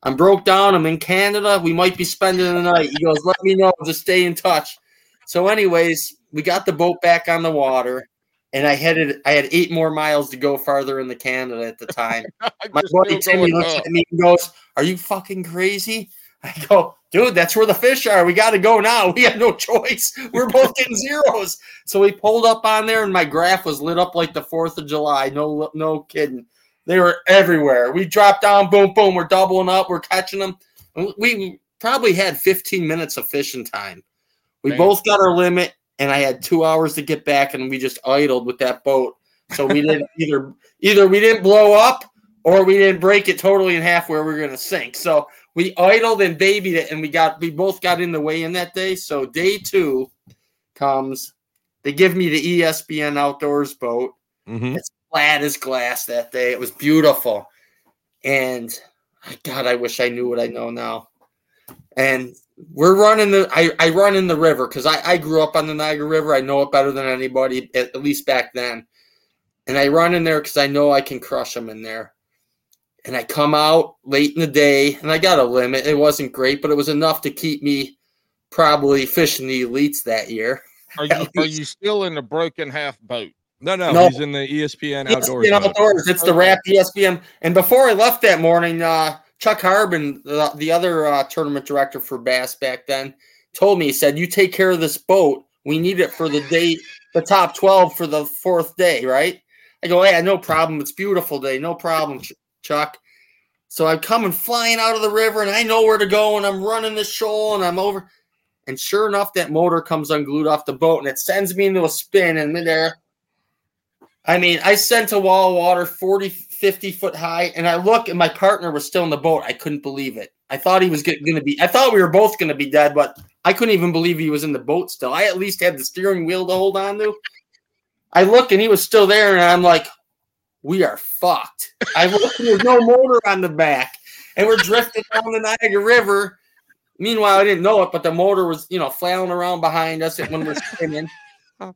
I'm broke down. I'm in Canada. We might be spending the night. He goes, let me know. Just stay in touch. So, anyways, we got the boat back on the water, and I headed. I had eight more miles to go farther into Canada at the time. My buddy Timmy looks up. at me and goes, "Are you fucking crazy?" I go, "Dude, that's where the fish are. We got to go now. We have no choice. We're both getting zeros." So we pulled up on there, and my graph was lit up like the Fourth of July. No, no kidding. They were everywhere. We dropped down, boom, boom. We're doubling up. We're catching them. We probably had 15 minutes of fishing time. We both got our limit, and I had two hours to get back, and we just idled with that boat. So we didn't either. Either we didn't blow up, or we didn't break it totally in half where we were going to sink. So we idled and babied it, and we got we both got in the way in that day. So day two comes. They give me the ESPN outdoors boat Mhm. flat as glass that day. It was beautiful. And God, I wish I knew what I know now. And we're running the I, I run in the river because I, I grew up on the Niagara River. I know it better than anybody, at, at least back then. And I run in there because I know I can crush them in there. And I come out late in the day and I got a limit. It wasn't great, but it was enough to keep me probably fishing the elites that year. Are you are you still in the broken half boat? No, no, No. he's in the ESPN outdoors. ESPN mode. Outdoors. It's the Okay. Wrap ESPN. And before I left that morning, uh, Chuck Harbin, the, the other uh, tournament director for Bass back then, told me, he said, You take care of this boat. We need it for the day, the top 12 for the fourth day, right? I go, Yeah, no problem. It's beautiful day. No problem, Ch- Chuck. So I'm coming flying out of the river and I know where to go and I'm running the shoal and I'm over. And sure enough, that motor comes unglued off the boat and it sends me into a spin in midair. I mean, I sent a wall of water 40, 50 foot high, and I look and my partner was still in the boat. I couldn't believe it. I thought he was going to be, I thought we were both going to be dead, but I couldn't even believe he was in the boat still. I at least had the steering wheel to hold on to. I look and he was still there, and I'm like, we are fucked. I look there's no motor on the back, and we're drifting down the Niagara River. Meanwhile, I didn't know it, but the motor was, you know, flailing around behind us when we're spinning.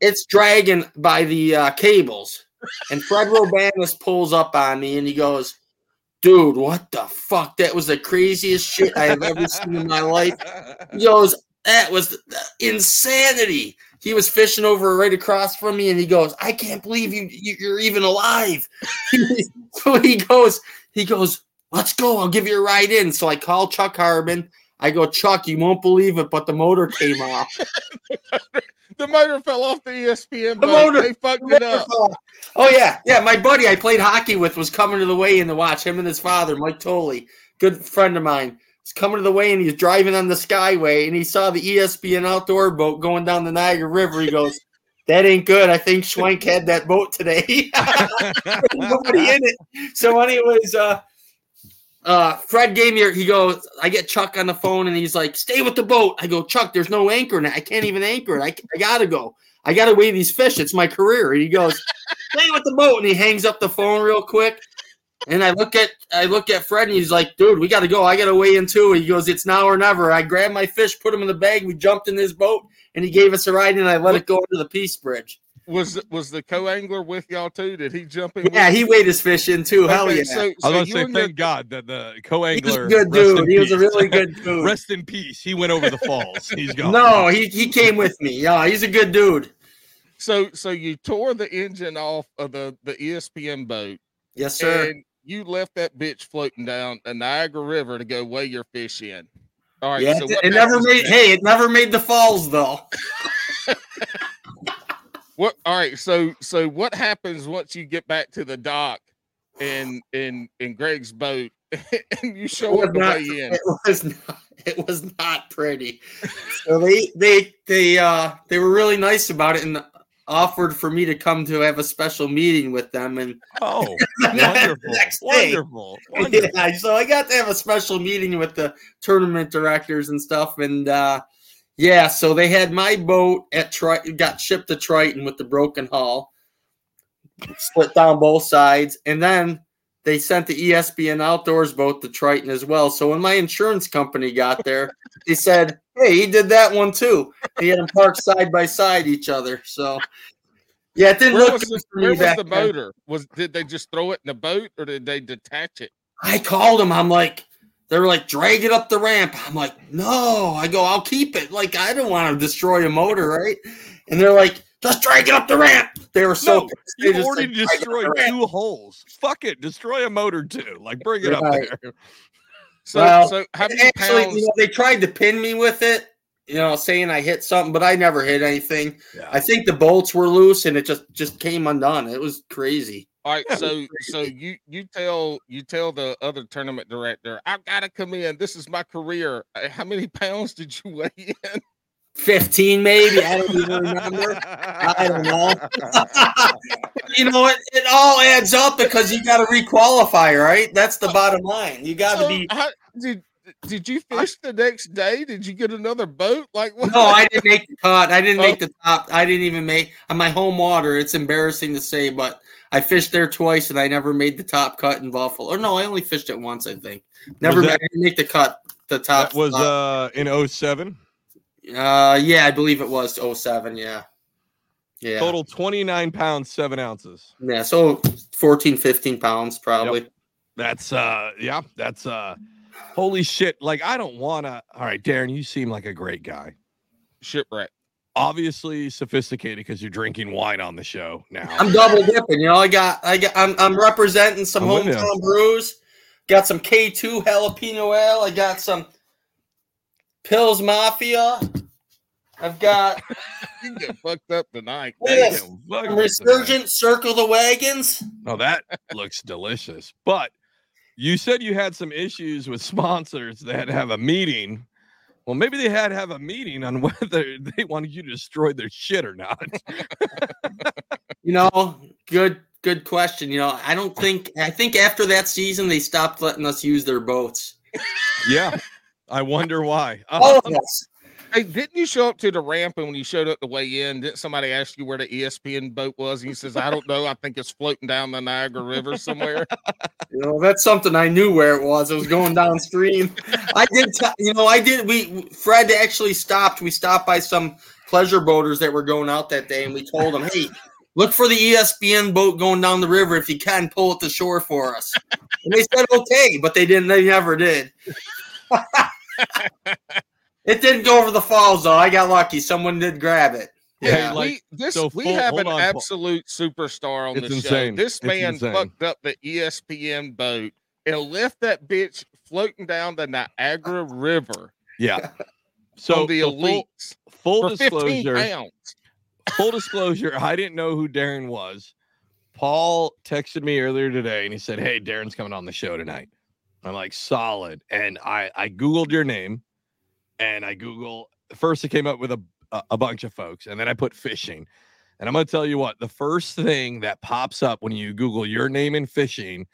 It's dragging by the uh, cables, and Fred Roumbanis pulls up on me and he goes, "Dude, what the fuck? That was the craziest shit I have ever seen in my life." He goes, "That was insanity." He was fishing over right across from me, and he goes, "I can't believe you you- you're even alive." so he goes, he goes, "Let's go. I'll give you a ride in." So I call Chuck Harbin. I go, Chuck, you won't believe it, but the motor came off. The motor fell off the ESPN The motor- they fucked it up. Oh yeah, yeah. My buddy I played hockey with was coming to the weigh-in to watch him and his father, Mike Tolley, good friend of mine. He's coming to the way and He's driving on the Skyway, and he saw the ESPN outdoor boat going down the Niagara River. He goes, "That ain't good. I think Schwenk had that boat today. Nobody in it." So, anyways, uh, uh, Fred gave me. He goes, I get Chuck on the phone, and he's like, "Stay with the boat." I go, Chuck, there's no anchor in it. I can't even anchor it. I, I gotta go. I gotta weigh these fish. It's my career. And he goes, "Stay with the boat," and he hangs up the phone real quick. And I look at I look at Fred, and he's like, "Dude, we gotta go. I gotta weigh in too." He goes, "It's now or never." I grabbed my fish, put him in the bag. We jumped in his boat, and he gave us a ride, and I let it go into the Peace Bridge. Was was the co-angler with y'all too? Did he jump in? Yeah, he weighed his fish in too. Hell Okay, yeah! So, I was going you to say, and your- thank God that the he was co-angler. a good dude. He was a really good dude. rest in peace. He went over the falls. He's gone. No, he, he came with me. Yeah, he's a good dude. so so you tore the engine off of the the ESPN boat Yes, sir. and you left that bitch floating down the Niagara River to go weigh your fish in. All right. yeah, so it, it never made. Hey, it never made the falls though. What? All right. So so what happens once you get back to the dock in in in Greg's boat and you show up the not- way in? It was not. It was not pretty. So they they they uh they were really nice about it and offered for me to come to have a special meeting with them and Oh, wonderful. Wonderful. wonderful. Yeah, so I got to have a special meeting with the tournament directors and stuff, and uh, yeah, so they had my boat at Triton, got shipped to Triton with the broken hull, split down both sides, and then they sent the ESPN Outdoors boat to Triton as well. So when my insurance company got there, they said, "Hey, he did that one too." He had them parked side by side each other. So yeah, it didn't Where look was, good the, for where me was back the then. motor? Was did they just throw it in the boat or did they detach it? I called him. I'm like, they were like, drag it up the ramp. I'm like, no. I go, I'll keep it. Like, I don't want to destroy a motor, right? And they're like, just drag it up the ramp. They were so No, You've already said, "Drag it up destroyed the ramp." two holes. Fuck it. Destroy a motor too. Like bring it up there. So, Well, so how many Actually, pounds? you know, they tried to pin me with it, you know, saying I hit something, but I never hit anything. Yeah. I think the bolts were loose and it just just came undone. It was crazy. All right, so so you you tell you tell the other tournament director, I've got to come in. This is my career. Uh, How many pounds did you weigh in? 15 maybe. I don't even remember. I don't know. you know, it, it all adds up because you got to requalify, right? That's the bottom line. You got to So, be. how, did did you fish the next day? Did you get another boat? Like what? No, I didn't make the cut. I didn't Oh. make the top. I didn't even make on my home water. It's embarrassing to say, but I fished there twice and I never made the top cut in Buffalo. Or no, I only fished it once. I think never Was made, I didn't make the cut. The top That was uh, uh in 07. Uh yeah, I believe it was 07, Yeah, yeah, Total 29 pounds, seven ounces. yeah. So 14, 15 pounds probably. That's uh yeah, that's uh holy shit. Like I don't wanna all right, Darrin, you seem like a great guy. Shipwreck. Obviously sophisticated because you're drinking wine on the show now. I'm double dipping. You know, I got, I got, I'm, I'm representing some I'm hometown brews. Got some K2 jalapeno ale. I got some Pills Mafia. I've got You get fucked up tonight. Look at this. Damn, fuck some this Resurgent Circle the Wagons. Oh, that looks delicious. But you said you had some issues with sponsors that have a meeting. Well, maybe they had to have a meeting on whether they wanted you to destroy their shit or not. You know, good, good question. You know, I don't think, I think after that season they stopped letting us use their boats. yeah. I wonder why. All Um, of us. Hey, didn't you show up to the ramp and when you showed up to way in, didn't somebody ask you where the ESPN boat was? And he says, I don't know. I think it's floating down the Niagara River somewhere. You know, that's something I knew where it was. It was going downstream. I did, t- you know, I did. We Fred actually stopped. We stopped by some pleasure boaters that were going out that day, and we told them, "Hey, look for the ESPN boat going down the river. If you can, pull it to shore for us." And they said, "Okay," but they didn't. They never did. it didn't go over the falls though. I got lucky. Someone did grab it. Yeah, we, like, this so we full- have an on, absolute superstar on the show. This It's man insane. fucked up the ESPN boat and left that bitch floating down the Niagara River yeah. So the so full, elites full for disclosure, pounds. full disclosure, I didn't know who Darrin was. Paul texted me earlier today and he said, Hey, Darrin's coming on the show tonight. I'm like, solid. And I I Googled your name and I Google first it came up with a a, a bunch of folks, and then I put fishing. And I'm gonna tell you what, the first thing that pops up when you Google your name in fishing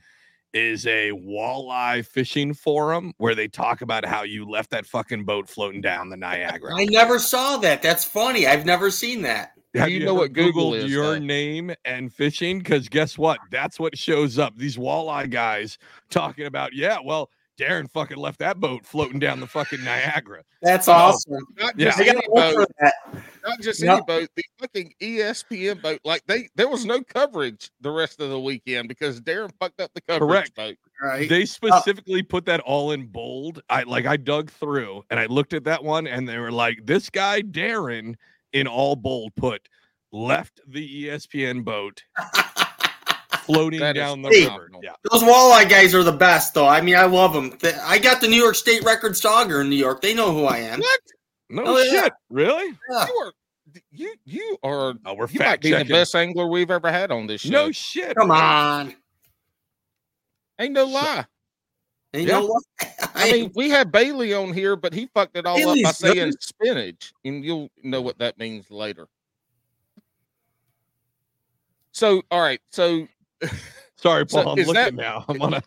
is a walleye fishing forum where they talk about how you left that fucking boat floating down the Niagara. I never saw that. That's funny. I've never seen that. Have you you, know what Google Googled is, your though? name and fishing? Because guess what? That's what shows up. These walleye guys talking about, yeah, well, Darrin fucking left that boat floating down the fucking Niagara. That's Oh. awesome. Not just I any boat, that. not just Yep. any boat, the fucking ESPN boat. Like they, there was no coverage the rest of the weekend because Darrin fucked up the coverage Correct. boat. Right. They specifically put that all in bold. I like I dug through and I looked at that one and they were like, this guy Darrin in all bold put left the ESPN boat floating That is down the Hey. river. Yeah. Those walleye guys are the best, though. I mean, I love them. I got the New York State record sauger in New York. They know who I am. What? No Oh, yeah. shit. Really? Yeah. You are, you, you are. Oh, we're You might fact be the best angler we've ever had on this show. No shit. Come on. Ain't no lie. And you Yeah. know what? I mean, we had Bailey on here, but he fucked it all up by Bailey's saying good. spinach, and you'll know what that means later. So, all right, so Sorry, So Paul. I'm is looking that- now. I'm on a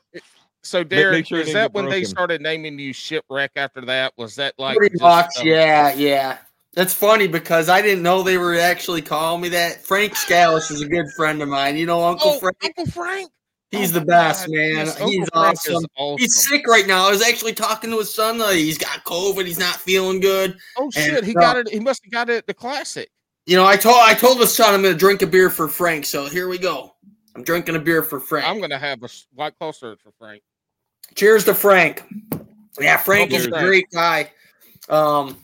so make Darrin, sure it is didn't that get when they started naming you shipwreck after that? Was that like pretty just, much. um, Yeah, yeah. That's funny because I didn't know they were actually calling me that. Frank Scalish is a good friend of mine. You know, Uncle Oh, Frank. Uncle Frank. He's Oh the best, God, man. yes, He's awesome. awesome. He's sick right now. I was actually talking to his son. Uh, he's got COVID. He's not feeling good. Oh shit, he uh, got it. He must have got it at the classic. You know, I told I told his son I'm going to drink a beer for Frank. So here we go. I'm drinking a beer for Frank. I'm gonna have a white claw search for Frank. Cheers to Frank. Yeah, Frank is a great guy. Um,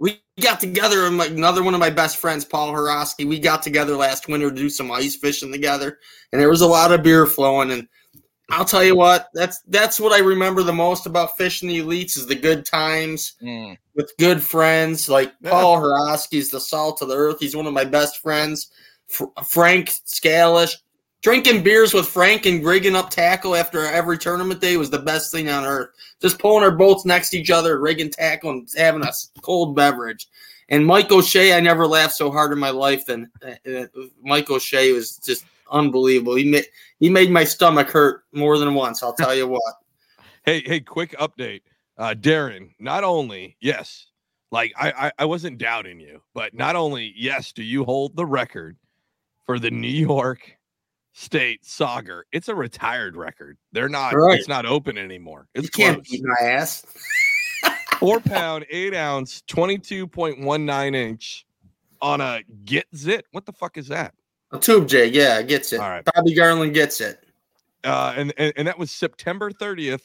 we got together and like another one of my best friends, Paul Horosky. We got together last winter to do some ice fishing together, and there was a lot of beer flowing. And I'll tell you what, that's that's what I remember the most about fishing the elites is the good times Mm. with good friends. Like Yeah. Paul Horosky's the salt of the earth. He's one of my best friends. Fr- Frank Scalish. Drinking beers with Frank and rigging up tackle after every tournament day was the best thing on earth. Just pulling our boats next to each other, rigging tackle, and having a cold beverage. And Mike O'Shea, I never laughed so hard in my life than uh, uh, Mike O'Shea was just unbelievable. He made he made my stomach hurt more than once. I'll tell you what. Hey, hey, quick update. Uh Darrin, not only, yes, like I, I I wasn't doubting you, but not only, yes, do you hold the record for the New York State Sauger. It's a retired record. They're not Right. it's not open anymore. It's you can't closed. beat my ass. Four pound, eight ounce, 22.19 inch on a Gitzit. What the fuck is that? A tube jig, yeah, Gitzit. All right. Bobby Garland Gitzit. Uh and, and, and that was September 30th,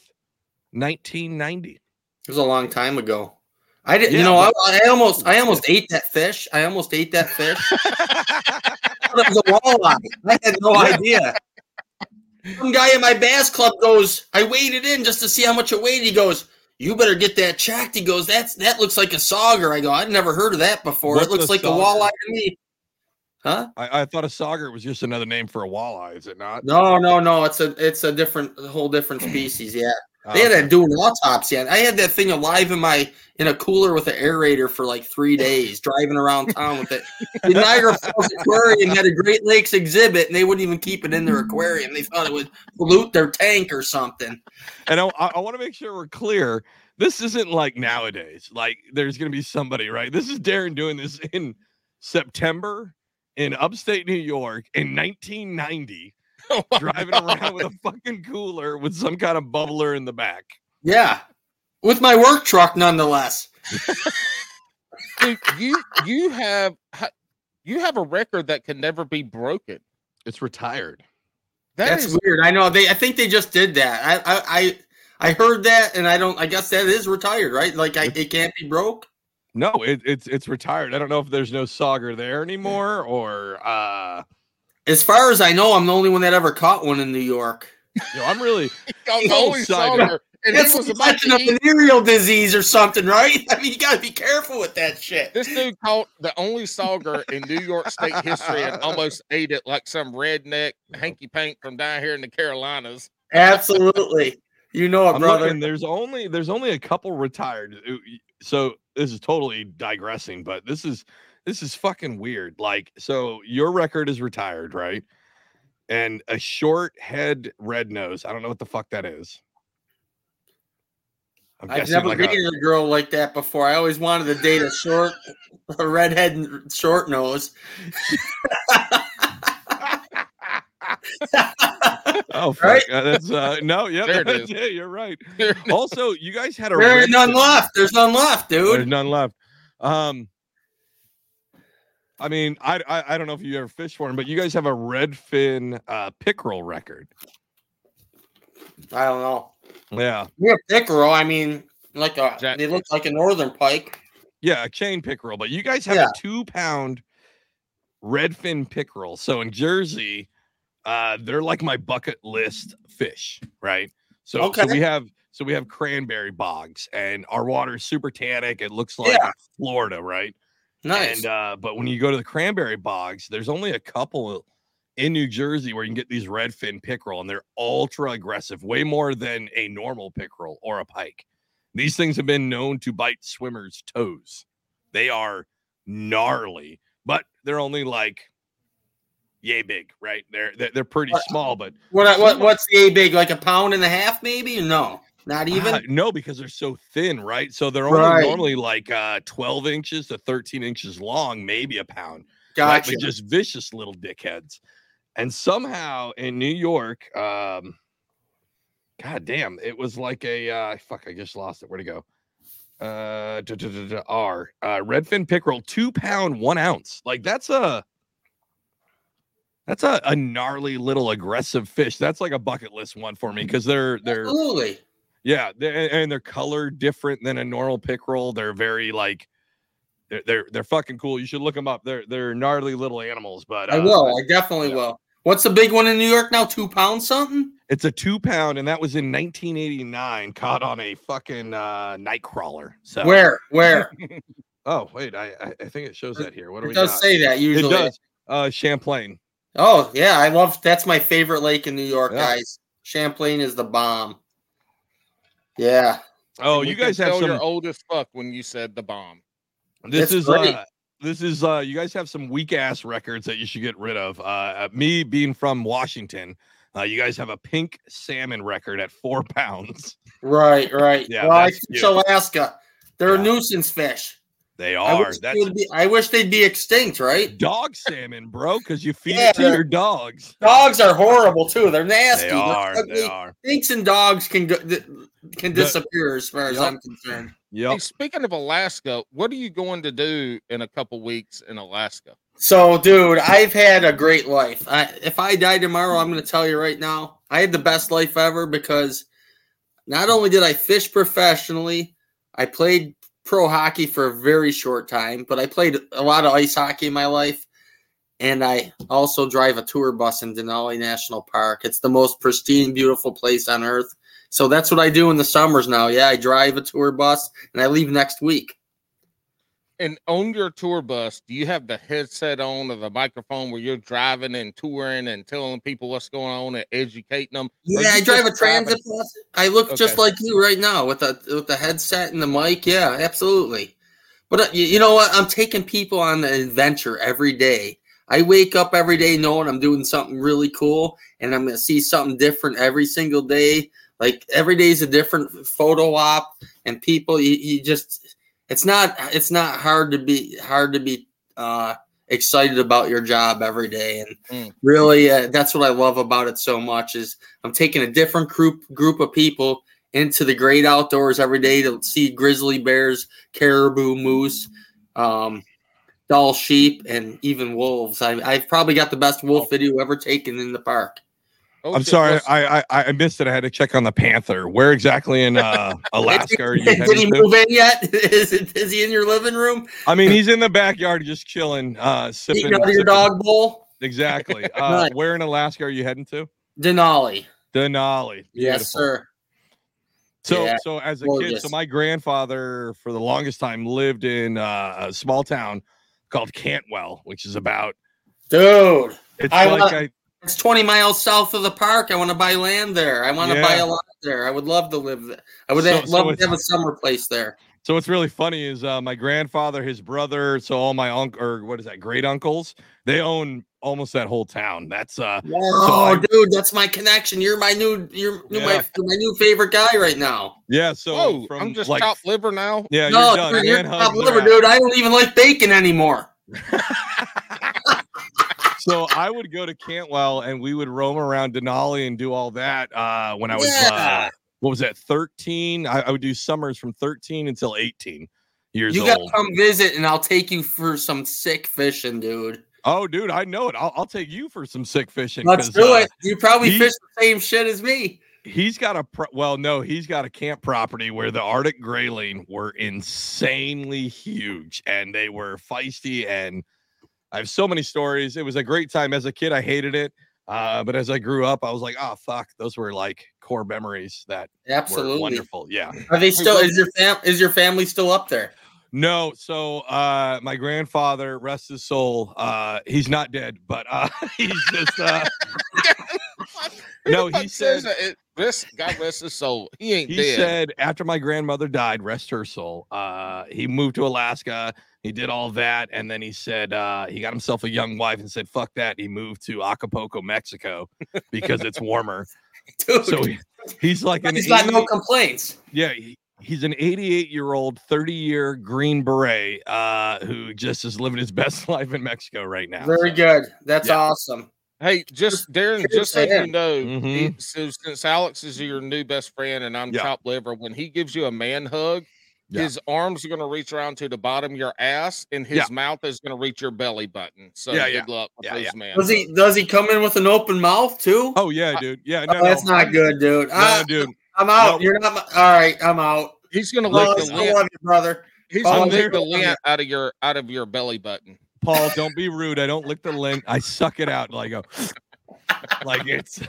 1990. It was a long time ago. I didn't, you Yeah, know, I, I almost, I almost ate that fish. I almost ate that fish. it was a walleye. I had no idea. Some guy in my bass club goes, I weighed it in just to see how much it weighed. He goes, "You better get that checked." He goes, "That's that looks like a sauger." I go, "I've never heard of that before. What's it looks a like a walleye to me." Huh? I, I thought a sauger was just another name for a walleye, is it not? No, no, no. It's a, it's a different, a whole different species. Yeah. They had Uh, that doing autopsy. on- I had that thing alive in my in a cooler with an aerator for like three days, driving around town with it. The Niagara Falls Aquarium had a Great Lakes exhibit, and they wouldn't even keep it in their aquarium. They thought it would pollute their tank or something. and I, I want to make sure we're clear. This isn't like nowadays. Like there's going to be somebody, right? This is Darrin doing this in September in upstate New York in 1990, Oh driving God. around with a fucking cooler with some kind of bubbler in the back. Yeah, with my work truck, nonetheless. Dude, you you have you have a record that can never be broken. It's retired. That That's is weird. I know they. I think they just did that. I, I, I, I heard that, and I don't. I guess that is retired, right? Like I, it can't be broke. No, it, it's it's retired. I don't know if there's no sauger there anymore or uh As far as I know, I'm the only one that ever caught one in New York. you know, I'm really I'm the only side sauger, and It's was like about catching to a venereal disease or something, right? I mean, you got to be careful with that shit. This dude caught the only sauger in New York State history and almost ate it like some redneck hanky pank from down here in the Carolinas. Absolutely, you know it, I'm brother. looking, there's only there's only a couple retired. So this is totally digressing, but this is this is fucking weird. Like, so your record is retired, right? And a short head red nose. I don't know what the fuck that is. I'm I've never like a- dated a girl like that before. I always wanted to date a short, a redhead and short nose. oh, fuck. Right? uh, that's uh, no, yeah, There it is. yeah, you're right. Also, you guys had a There ain't red none left. There's none left, dude. There's dude. none left. Um, I mean, I, I I don't know if you ever fished for him, but you guys have a redfin uh, pickerel record. I don't know. Yeah, We have pickerel. I mean, like a. Jack- They look like a northern pike. yeah, a chain pickerel. But you guys have Yeah. a two pound redfin pickerel. So in Jersey, uh, they're like my bucket list fish, right? So so we have so we have cranberry bogs, and our water is super tannic. It looks like Yeah. Florida, right? Nice. And uh, but when you go to the cranberry bogs, there's only a couple in New Jersey where you can get these redfin pickerel, and they're ultra aggressive, way more than a normal pickerel or a pike. These things have been known to bite swimmers' toes. They are gnarly, but they're only like yay big, right? They're they're, they're pretty What- small, but what, what? What's the A big? Like a pound and a half, maybe? No, not even. Ah, no, because they're so thin, right? So they're only Right. normally like uh 12 inches to 13 inches long, maybe a pound. right? Gotcha. But just vicious little dickheads. And somehow in New York, um, god damn, it was like a uh, fuck. I just lost it. Where'd it go? Uh, duh, duh, duh, R uh, redfin pickerel, two pound, one ounce. Like that's a that's a, a gnarly little aggressive fish. That's like a bucket list one for me because they're they're Absolutely. Yeah, they're, and they're color different than a normal pickerel. They're very like they're they're, they're fucking cool. You should look them up. They're they're gnarly little animals. But I uh, will. I definitely yeah. will. What's the big one in New York now? Two pounds something? It's a two pound, and that was in 1989. Caught on a fucking uh, night crawler. So Where? Where? Oh wait, I I- I think it shows that here. What do it we does got? say that usually? it does. Uh, Champlain. Oh yeah, I love. That's my favorite lake in New York, Yeah. guys. Champlain is the bomb. Yeah. Oh, We you guys have tell some. You're old as fuck when you said the bomb. This It's is great. uh this is uh you guys have some weak ass records that you should get rid of. Uh uh, me being from Washington, uh you guys have a pink salmon record at four pounds. Right. Right. Yeah, well, I that's fish. Alaska. They're Yeah. a nuisance fish. They I are. wish, That's would be, I wish they'd be extinct. Right. dog salmon, bro, because you feed Yeah, it to they're- your dogs. Dogs are horrible too. They're nasty. They They're are. They are. Stinks and dogs can go, th- can The- disappear as far as Yep. I'm concerned. Hey, speaking of Alaska, what are you going to do in a couple weeks in Alaska? So, dude, I've had a great life. I, if I die tomorrow, I'm going to tell you right now, I had the best life ever because not only did I fish professionally, I played pro hockey for a very short time, but I played a lot of ice hockey in my life. And I also drive a tour bus in Denali National Park. It's the most pristine, beautiful place on earth. So that's what I do in the summers now. Yeah, I drive a tour bus and I leave next week. And on your tour bus, do you have the headset on or the microphone where you're driving and touring and telling people what's going on and educating them? Yeah, I drive a just driving- transit bus. I look just like you right now with the with the headset and the mic. Yeah, absolutely. But uh, you, you know what? I'm taking people on an adventure every day. I wake up every day knowing I'm doing something really cool, and I'm going to see something different every single day. Like every day is a different photo op, and people. You, you just it's not it's not hard to be hard to be uh, excited about your job every day, and Mm. really uh, that's what I love about it so much is I'm taking a different group group of people into the great outdoors every day to see grizzly bears, caribou, moose, um, Dall sheep, and even wolves. I, I've probably got the best wolf video ever taken in the park. Oh, I'm shit, sorry, I, I I missed it. I had to check on the panther. Where exactly in uh, Alaska are you Did he to? move in yet? is, it, is he in your living room? I mean, he's in the backyard just chilling, uh, sipping. Out your dog bowl? Exactly. Uh. Where in Alaska are you heading to? Denali. Denali. Yes, sir. So, Yeah, so as a kid, so my grandfather for the longest time lived in uh, a small town called Cantwell, which is about. Dude, It's I like want- I, it's 20 miles south of the park. I want to buy land there. I want to buy a lot there. I would love to live there. I would So- have- so love to have a summer place there. So what's really funny is uh, my grandfather, his brother, so all my uncle or what is that, great uncles, they own almost that whole town. That's uh, Oh, I- dude, that's my connection. You're my new, you're new my, Yeah. my new favorite guy right now. yeah. So oh, from I'm just like, chopped liver now. yeah, no, you're done. dude, you're Man top liver, dude. I don't even like bacon anymore. so I would go to Cantwell and we would roam around Denali and do all that uh, when I was uh, what was that 13 I, I would do summers from 13 until 18 years You got to old come visit, and I'll take you for some sick fishing, dude. oh dude i know it i'll, I'll take you for some sick fishing Let's do uh, it. You probably he- fish the same shit as me. he's got a pro- well no he's got a camp property where the arctic grayling were insanely huge and they were feisty and i have so many stories it was a great time as a kid i hated it uh, but as i grew up i was like oh fuck those were like core memories that were Absolutely. wonderful yeah Are they still? what- Is your fam? Is your family still up there? No, so uh my grandfather, rest his soul, uh he's not dead, but uh he's just uh No, he says said- that? It, rest, God rest his soul. He ain't dead. he dead. said after my grandmother died, rest her soul, uh he moved to Alaska, he did all that, and then he said uh he got himself a young wife and said, fuck that. He moved to Acapulco, Mexico because it's warmer. Dude, So he, he's like, he's got no complaints. yeah, he, he's an 88 year old, 30 year Green Beret uh who just is living his best life in Mexico right now. Very so. good. That's Yeah. awesome. Hey, just Darrin, cheers just so you him. know, Mhm. he- so since Alex is your new best friend and I'm Yeah. chopped liver, when he gives you a man hug, Yeah. his arms are going to reach around to the bottom of your ass, and his Yeah. mouth is going to reach your belly button. So Yeah, good yeah. luck with Yeah, those yeah. man. Does he? Does he come in with an open mouth too? Oh yeah, dude. Yeah, no, Oh, that's no, not good, dude. No, Ah, dude. I'm out. No. You're not. My, all right, I'm out. He's going to lick I the still lid. love you, brother. He's Oh, gonna lick the lint out of your out of your belly button. Paul, don't be rude. I don't lick the lint. I suck it out like a like it's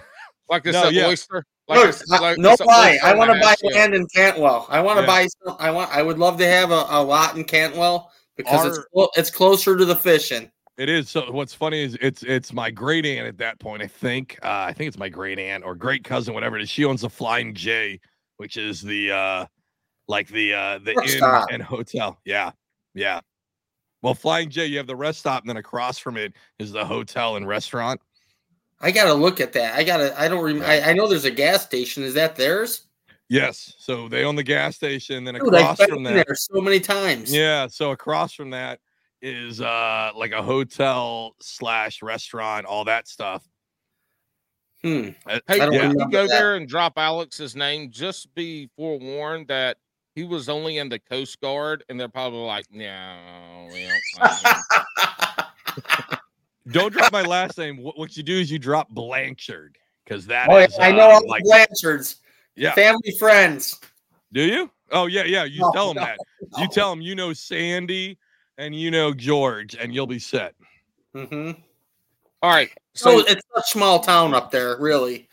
Like this No, yeah. oyster. Like Look, like no it's lie. I want to buy land in Cantwell. I want to Yeah. buy some. I want. I would love to have a, a lot in Cantwell because it's Our- clo- it's closer to the fishing. It is. So what's funny is it's it's my great aunt at that point. I think uh, I think it's my great aunt or great cousin, whatever it is. She owns the Flying J, which is the uh like the uh the Rest inn stop. and hotel. Yeah, yeah. Well, Flying J, you have the rest stop, and then across from it is the hotel and restaurant. I gotta look at that. I gotta. I don't. Rem- I, I know there's a gas station. Is that theirs? Yes. So they own the gas station. Then Dude, across been from that, there so many times. yeah. So across from that is uh like a hotel slash restaurant, all that stuff. Hmm. Uh, Hey, I yeah. you go that. there and drop Alex's name, just be forewarned that he was only in the Coast Guard, and they're probably like, "No, we don't." find him." Don't drop my last name. What, what you do is you drop Blanchard because that Oh, is, I know uh, all like the Blanchards, yeah. family friends. Do you? Oh yeah, yeah. You No, tell them no, that. You tell them you know Sandy and you know George, and you'll be set. Mm-hmm. All right, So so it's a small town up there, really.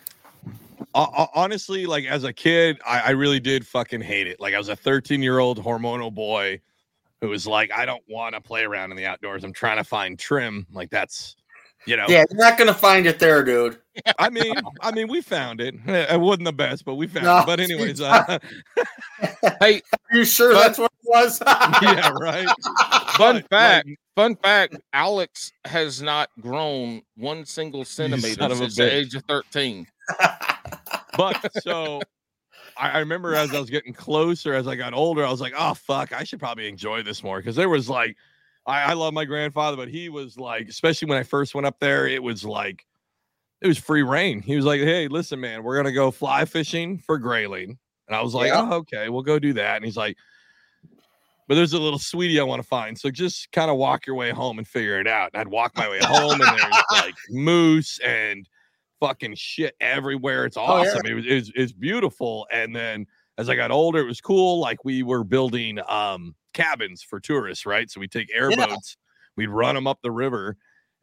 Uh, honestly, like as a kid, I, I really did fucking hate it. Like I was a 13 year old hormonal boy who was like, I don't want to play around in the outdoors. I'm trying to find trim. Like that's, you know. Yeah, you're not gonna find it there, dude. I mean, I mean, we found it. It wasn't the best, but we found No, it. But anyways, uh, hey, Are you sure But- that's what it was? yeah, right. fun But, fact, like, fun fact: Alex has not grown one single centimeter of a since the age of thirteen. but so I, I remember as I was getting closer, as I got older, I was like, oh fuck, I should probably enjoy this more because there was like, I, I love my grandfather, but he was like, especially when I first went up there, it was like, it was free rein. He was like, hey, listen, man, we're gonna go fly fishing for grayling, and I was like, Yeah. oh okay, we'll go do that. And he's like. But there's a little sweetie I want to find. So just kind of walk your way home and figure it out. And I'd walk my way home and there's like moose and fucking shit everywhere. It's Oh, yeah. awesome. It was it's it's beautiful. And then as I got older, it was cool. Like we were building um cabins for tourists, right? So we take airboats, we'd run them up the river,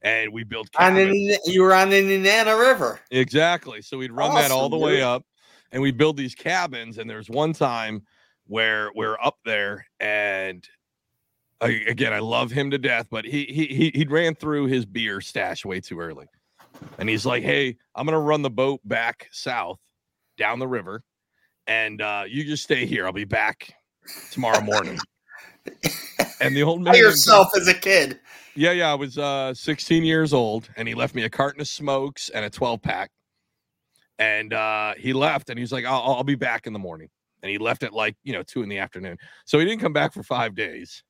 and we build cabins. you were on the Indiana River. Exactly. So we'd run that all Awesome, the way up and we build these cabins. And there's one time where we're up there and I, again, I love him to death, but he he he he ran through his beer stash way too early. And he's like, Hey, I'm gonna run the boat back south down the river, and uh, you just stay here. I'll be back tomorrow morning. and the old man By yourself as a kid. yeah, yeah. I was uh 16 years old and he left me a carton of smokes and a 12 pack. And uh he left and he's like, I'll, I'll be back in the morning. And he left at like, you know, two in the afternoon. So he didn't come back for five days.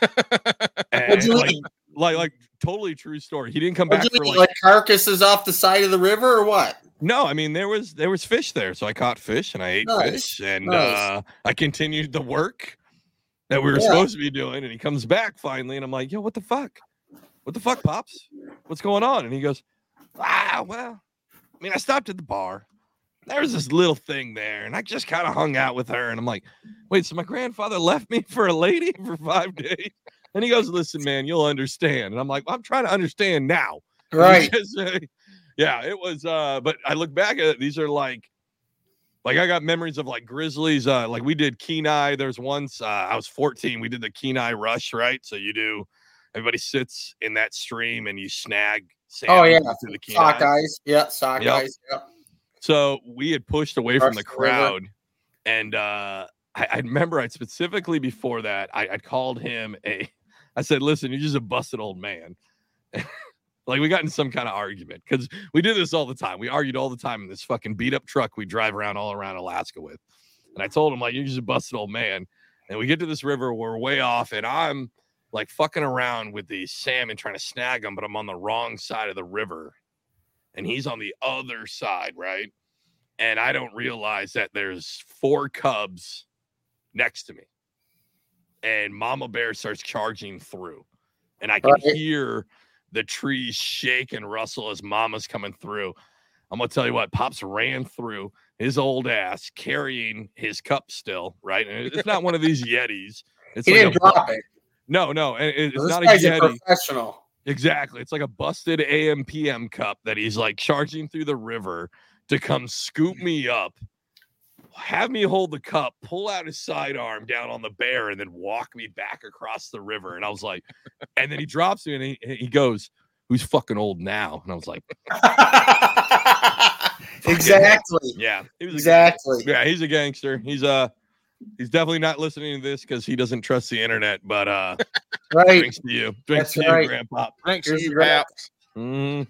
What'd And you like, like, like totally true story. He didn't come What'd back for like, Like carcasses off the side of the river or what? no, I mean there was there was fish there. So I caught fish and I ate Nice, fish and nice. uh I continued the work that we were Yeah. supposed to be doing. And he comes back finally, and I'm like, yo, what the fuck? What the fuck, Pops? What's going on? And he goes, Ah, well, I mean, I stopped at the bar. There was this little thing there, and I just kind of hung out with her. And I'm like, wait, so my grandfather left me for a lady for five days? And he goes, listen, man, you'll understand. And I'm like, I'm trying to understand now. Right. Because, uh, yeah, it was uh but I look back at it, these are like like I got memories of like Grizzlies, uh like we did Kenai. There's once uh I was 14, we did the Kenai rush, right? So you do everybody sits in that stream and you snag Oh, yeah. through the Kenai. Sockeyes. Yeah, sockeyes. Yep. Yeah. So we had pushed away from the the river. crowd, and uh, I, I remember I specifically before that I, I called him a. I said, "Listen, you're just a busted old man." like we got in some kind of argument because we do this all the time. We argued all the time in this fucking beat up truck we drive around all around Alaska with. And I told him like, "You're just a busted old man." And we get to this river, we're way off, and I'm like fucking around with these salmon trying to snag them, but I'm on the wrong side of the river and he's on the other side, right? And I don't realize that there's four cubs next to me. And Mama Bear starts charging through. And I can Right. hear the trees shake and rustle as Mama's coming through. I'm gonna tell you what, Pops ran through his old ass carrying his cup still, right? And it's not one of these Yetis. It's He like didn't a drop it. No, no, and it- it's This not a Yeti. professional. Exactly. It's like a busted AMPM cup that he's like charging through the river to come scoop me up, have me hold the cup, pull out his sidearm down on the bear, and then walk me back across the river. And I was like, and then he drops me and he, he goes, Who's fucking old now? And I was like, exactly. Yeah, he was Exactly. yeah, he's a gangster. He's uh he's definitely not listening to this because he doesn't trust the internet, but uh Right. drinks to you. Drinks That's to right. you, grandpa. Thanks, Here's you your rap. Mhm.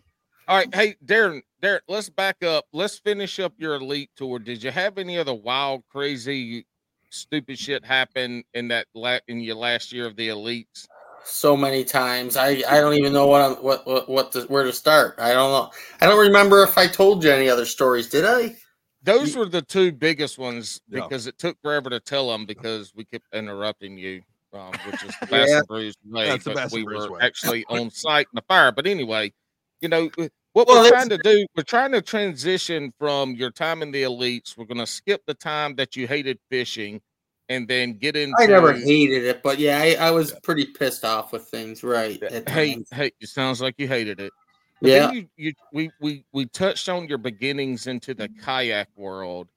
All right, hey Darrin, Darrin, let's back up. Let's finish up your elite tour. Did you have any other wild, crazy, stupid shit happen in that la- in your last year of the elites? So many times. I, I don't even know what I'm, what what what to, where to start. I don't know. I don't remember if I told you any other stories. Did I? Those were the two biggest ones Yeah. because it took forever to tell them because we kept interrupting you, um, which is the Yeah. Bass and Brews way. That's the but we were way. actually on site in the fire. But anyway, you know uh, what Well, we're trying to do. We're trying to transition from your time in the elites. We're going to skip the time that you hated fishing, and then get into. I never hated it, but yeah, I, I was pretty pissed off with things. Right. Hey, hey, it sounds like you hated it. But Yeah. you, you we we we touched on your beginnings into the kayak world.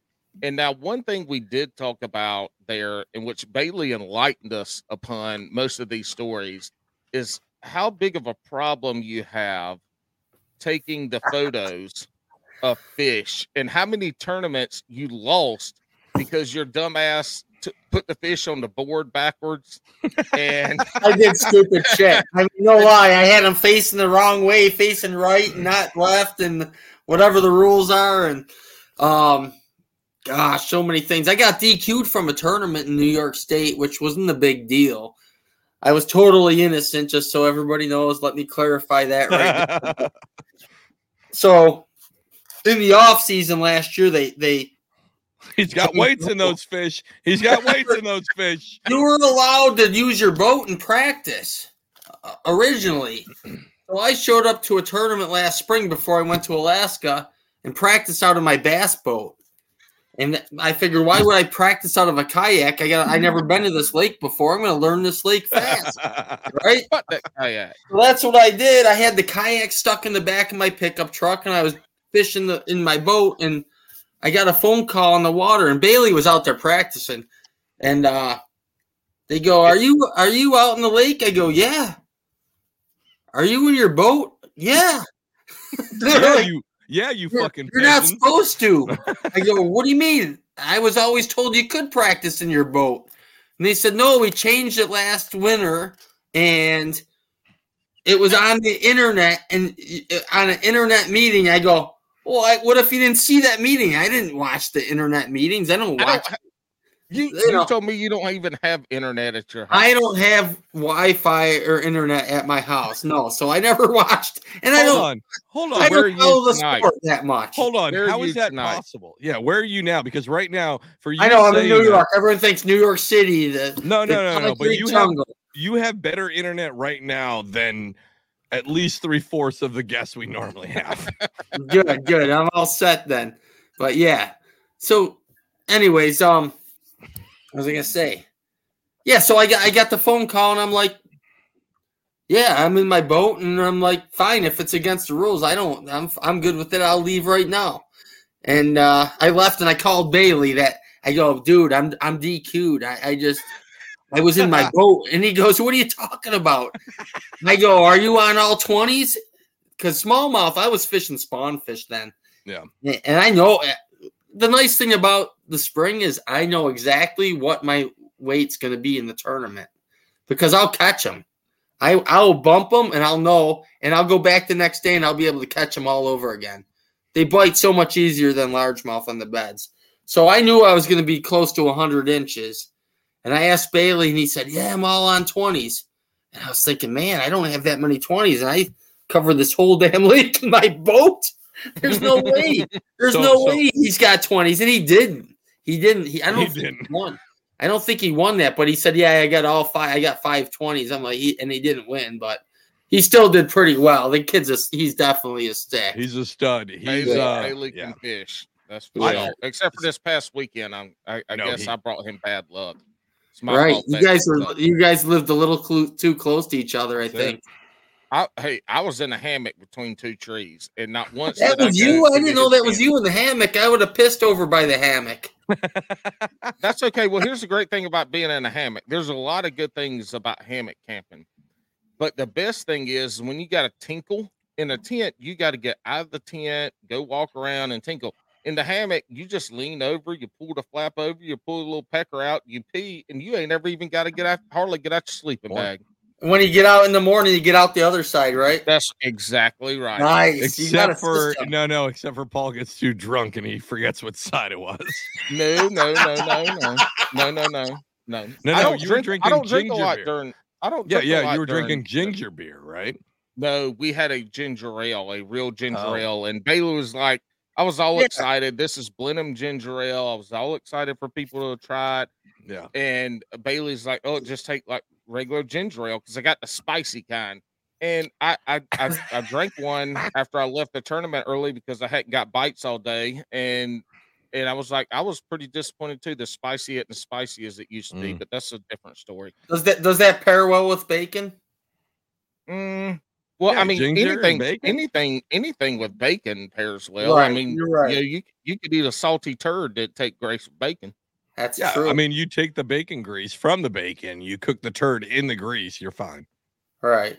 And now one thing we did talk about there, in which Bailey enlightened us upon most of these stories, is how big of a problem you have taking the photos of fish and how many tournaments you lost because your dumbass t- put the fish on the board backwards and I did stupid shit. I mean, no lie. I had them facing the wrong way, facing right, and not left, and whatever the rules are. And um, gosh, so many things. I got DQ'd from a tournament in New York State, which wasn't a big deal. I was totally innocent, just so everybody knows. Let me clarify that right now. So, in the off season last year, they they He's got weights in those fish. He's got weights in those fish. you were allowed to use your boat in practice uh, originally. So I showed up to a tournament last spring before I went to Alaska and practiced out of my bass boat. And I figured, why would I practice out of a kayak? I got I never been to this lake before. I'm going to learn this lake fast, right? Fuck that kayak. So that's what I did. I had the kayak stuck in the back of my pickup truck, and I was fishing the, in my boat, and I got a phone call on the water, and Bailey was out there practicing, and uh, they go, "Are you are you out in the lake?" I go, "Yeah." Are you in your boat? Yeah. Yeah, like, you yeah, you you're, fucking you're not supposed to. I go, what do you mean? I was always told you could practice in your boat. And they said, no, we changed it last winter and it was on the internet and uh, on an internet meeting. I go, well, I, what if you didn't see that meeting? I didn't watch the internet meetings. I don't I watch. don't, you, You you told me you don't even have internet at your house. I don't have Wi-Fi or internet at my house. No, so I never watched, and I don't. on. Hold on. I Where don't you follow the tonight? sport that much. Hold on. Where How is that tonight? possible? Yeah, where are you now? Because right now, for you, I know I'm in saying New that- York. Everyone thinks New York City. The, No, the no, no, no. But concrete you have you have better internet right now than at least three fourths of the guests we normally have. good, good. I'm all set then. But yeah. So, anyways, um, what was I gonna say? Yeah, so I got I got the phone call and I'm like, yeah, I'm in my boat and I'm like, fine, if it's against the rules, I don't, I'm I'm good with it. I'll leave right now. And uh, I left and I called Bailey. That I go, dude, I'm I'm DQ'd. I, I just. I was in my boat, and he goes, "What are you talking about?" I go, "Are you on all 20s? Because smallmouth, I was fishing spawn fish then. Yeah. And I know the nice thing about the spring is I know exactly what my weight's going to be in the tournament because I'll catch them. I I'll bump them and I'll know, and I'll go back the next day and I'll be able to catch them all over again. They bite so much easier than largemouth on the beds. So I knew I was going to be close to 100 inches. And I asked Bailey, and he said, "Yeah, I'm all on 20s." And I was thinking, man, I don't have that many 20s, and I cover this whole damn lake in my boat. There's no way. There's So- no so- way he's got 20s, and he didn't. He didn't. He, I don't He think didn't. he won. I don't think he won that, but he said, "Yeah, I got all five. I got five 20s." I'm like, he, and he didn't win, but he still did pretty well. The kid's a, he's definitely a stack. He's a stud. He's a uh, Bailey yeah. can fish. That's for I- sure. Except for this past weekend, I'm, I, I No, guess he- I brought him bad luck. Right. You guys was were up. you guys lived a little clu- too close to each other, I think. I, hey, I was in a hammock between two trees, and not once. That was go you. I didn't know that was you in the hammock. I would have pissed over by the hammock. That's okay. Well, here's the great thing about being in a hammock. There's a lot of good things about hammock camping, but the best thing is when you got a tinkle in a tent, you got to get out of the tent, go walk around and tinkle. In the hammock, you just lean over, you pull the flap over, you pull a little pecker out, you pee, and you ain't never even got to get out, hardly get out your sleeping Boy. bag. When you get out in the morning, you get out the other side, right? That's exactly right. Nice. You got a Except for system. no, no, except for Paul gets too drunk and he forgets what side it was. No, no, no, no, no, no, no, no, no. No, I no, don't you were drink. I drinking don't drink a ginger lot beer. during. I don't. Yeah, drink a yeah, lot you were during- drinking ginger beer, right? No, we had a ginger ale, a real ginger Oh. ale, and Bailey was like, I was all Yeah. excited. This is Blenheim ginger ale. I was all excited for people to try it, Yeah. and Bailey's like, "Oh, just take like regular ginger ale because I got the spicy kind." And I, I, I, I drank one after I left the tournament early because I hadn't got bites all day, and and I was like, I was pretty disappointed too. The spicy isn't as spicy as it used to be, Mm. but that's a different story. Does that does that pair well with bacon? Mm, well, Yeah, I mean, anything, anything, anything with bacon pairs well. I mean, you're right. you, know, you you could eat a salty turd that take grace with bacon. That's Yeah. true. I mean, you take the bacon grease from the bacon, you cook the turd in the grease, you're fine. All right.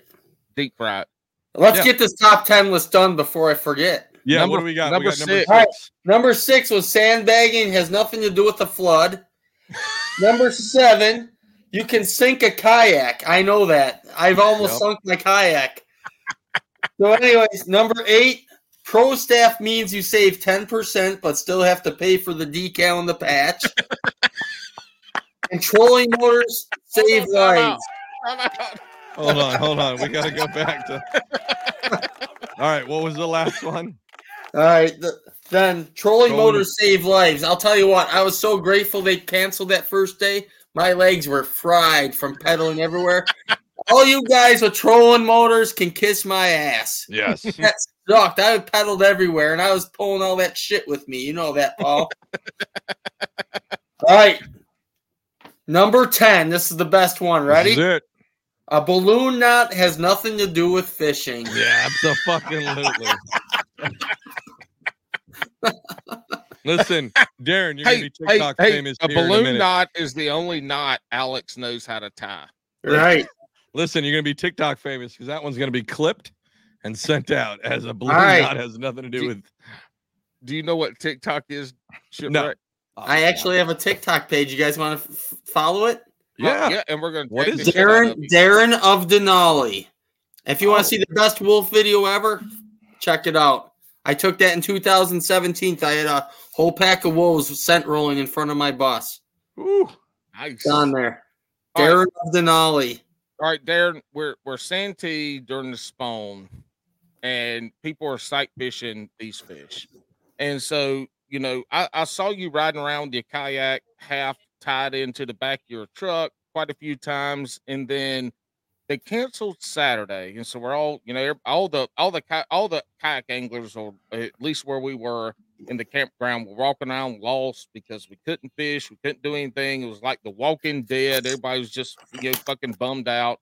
Deep fried. Let's Yeah. get this top ten list done before I forget. Yeah, Number- what do we got? We number got number six. six. Number six was sandbagging, has nothing to do with the flood. Number seven, you can sink a kayak. I know that. I've almost Yep. sunk my kayak. So, anyways, number eight, pro staff means you save 10%, but still have to pay for the decal and the patch. and trolling motors save Hold on, time lives. out. Hold on, hold on. We gotta go back to all right. What was the last one? All right. th- then trolling Trolling- motors save lives. I'll tell you what, I was so grateful they canceled that first day. My legs were fried from pedaling everywhere. All you guys with trolling motors can kiss my ass. Yes. That sucked. I pedaled everywhere and I was pulling all that shit with me. You know that, Paul. all right. Number 10. This is the best one. This is Ready? it. A balloon knot has nothing to do with fishing. Yeah, absolutely. Listen, Darrin, you're Hey, gonna be hey, TikTok hey, famous a here in a balloon minute. knot is the only knot Alex knows how to tie. Right. Listen, you're gonna be TikTok famous because that one's gonna be clipped and sent out as a balloon right. knot has nothing to do Do- with. Do you know what TikTok is? No. Shipwreck? I actually have a TikTok page. You guys want to f- follow it? Oh, yeah. yeah, and we're gonna What tag is the it? shit out Darrin of. Darrin of Denali. If you want Oh. to see the best wolf video ever, check it out. I took that in 2017. I had a whole pack of wolves scent rolling in front of my bus. Ooh. Nice. It's on there. All right. Darrin of Denali. All right, Darrin, we're we're Santee during the spawn, and people are sight fishing these fish. And so, you know, I, I saw you riding around your kayak half tied into the back of your truck quite a few times, and then they canceled Saturday, and so we're all, you know, all the all the all the kayak anglers, or at least where we were in the campground, were walking around lost because we couldn't fish, we couldn't do anything. It was like the Walking Dead. Everybody was just, you know, fucking bummed out.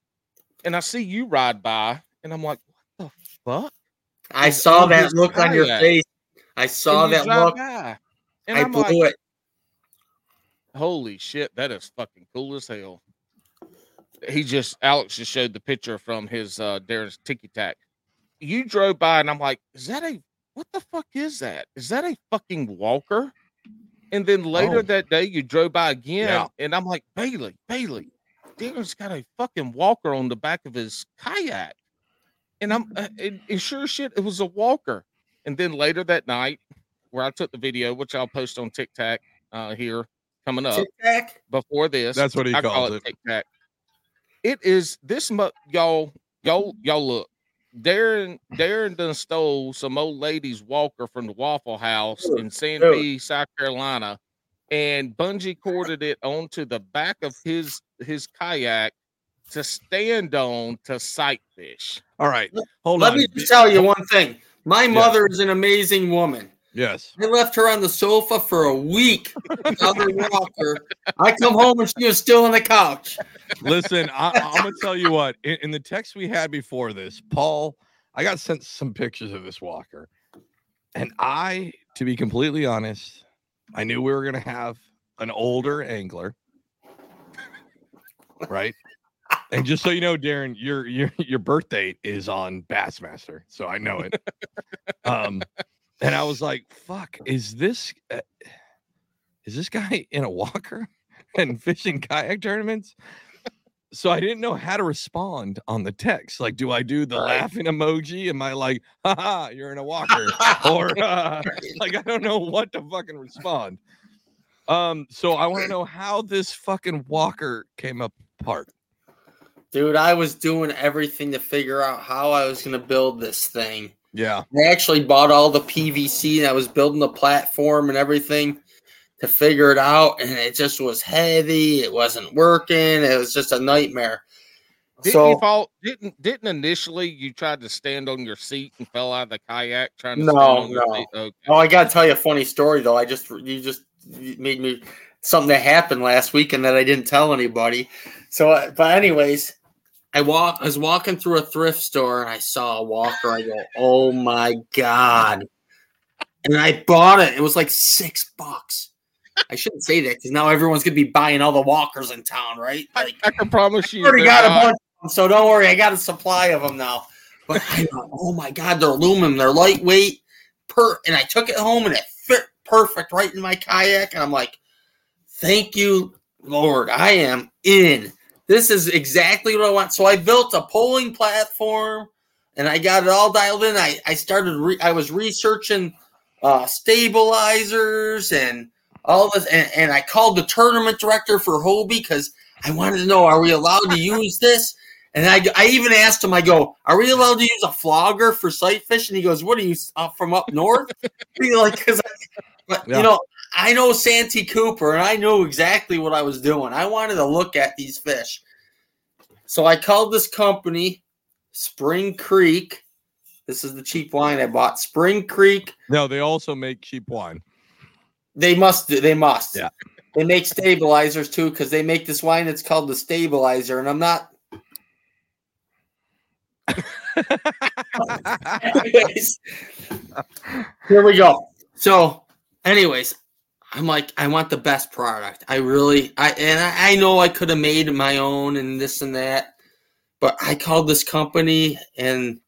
And I see you ride by, and I'm like, fuck? I saw that look on your face. I saw that look. by. And I I'm blew like, it. holy shit, that is fucking cool as hell. He just Alex just showed the picture from his uh Darrin's Tiki Tack. You drove by and I'm like, is that a what the fuck is that? Is that a fucking walker? And then later Oh. that day you drove by again Yeah. and I'm like, Bailey, Bailey, Darrin's got a fucking walker on the back of his kayak. And I'm uh, and, and sure shit, it was a walker. And then later that night, where I took the video, which I'll post on TikTok uh here coming up Tic Tac. before this. That's what he I calls call it. it Tic It is this mu- y'all y'all y'all look. Darrin Darrin done stole some old lady's walker from the Waffle House Dude, in Santee, South Carolina, and bungee corded it onto the back of his his kayak to stand on to sight fish. All right. Hold Let on. Let me tell you one thing. My Yeah. mother is an amazing woman. Yes. I left her on the sofa for a week. Other walker. I come home and she was still on the couch. Listen, I, I'm gonna tell you what. In, in the text we had before this, Paul, I got sent some pictures of this walker, and I, to be completely honest, I knew we were gonna have an older angler, right? And just so you know, Darrin, your your your birth date is on Bassmaster, so I know it. um, and I was like, "Fuck, is this uh, is this guy in a walker and fishing kayak tournaments?" So I didn't know how to respond on the text. Like, do I do the Right. laughing emoji? Am I like, "Haha, you're in a walker," or uh, like I don't know what to fucking respond. Um, so I want to know how this fucking walker came apart. Dude, I was doing everything to figure out how I was going to build this thing. Yeah. I actually bought all the PVC and I was building the platform and everything to figure it out. And it just was heavy. It wasn't working. It was just a nightmare. Didn't so, you fall? Didn't didn't initially you tried to stand on your seat and fell out of the kayak trying to No, stand on your no. seat? Okay. oh, I got to tell you a funny story though. I just, you just you made me something that happened last week and that I didn't tell anybody. So, uh, but anyways, I walk, I was walking through a thrift store and I saw a walker. I go, oh my God. And I bought it. It was like six bucks. I shouldn't say that because now everyone's gonna be buying all the walkers in town, right? I, Like I can promise you, I already got a bunch of them, so don't worry, I got a supply of them now. But I thought, oh my god, they're aluminum, they're lightweight. Per and I took it home and it fit perfect right in my kayak. And I'm like, thank you, Lord. I am in. This is exactly what I want. So I built a polling platform and I got it all dialed in. I, I started re- I was researching uh stabilizers and all this and, and I called the tournament director for Hobie because I wanted to know are we allowed to use this? And I, I even asked him, I go, are we allowed to use a flogger for sight fish? And he goes, what are you uh, from up north? Like, because, but Yeah. you know, I know Santee Cooper, and I knew exactly what I was doing. I wanted to look at these fish, so I called this company, Spring Creek. This is the cheap wine I bought. Spring Creek. No, they also make cheap wine. They must. do- They must. Yeah. They make stabilizers too, because they make this wine that's called the stabilizer, and I'm not anyways, here we go. So, anyways, I'm like, I want the best product. I really, I and I, I know I could have made my own and this and that, but I called this company and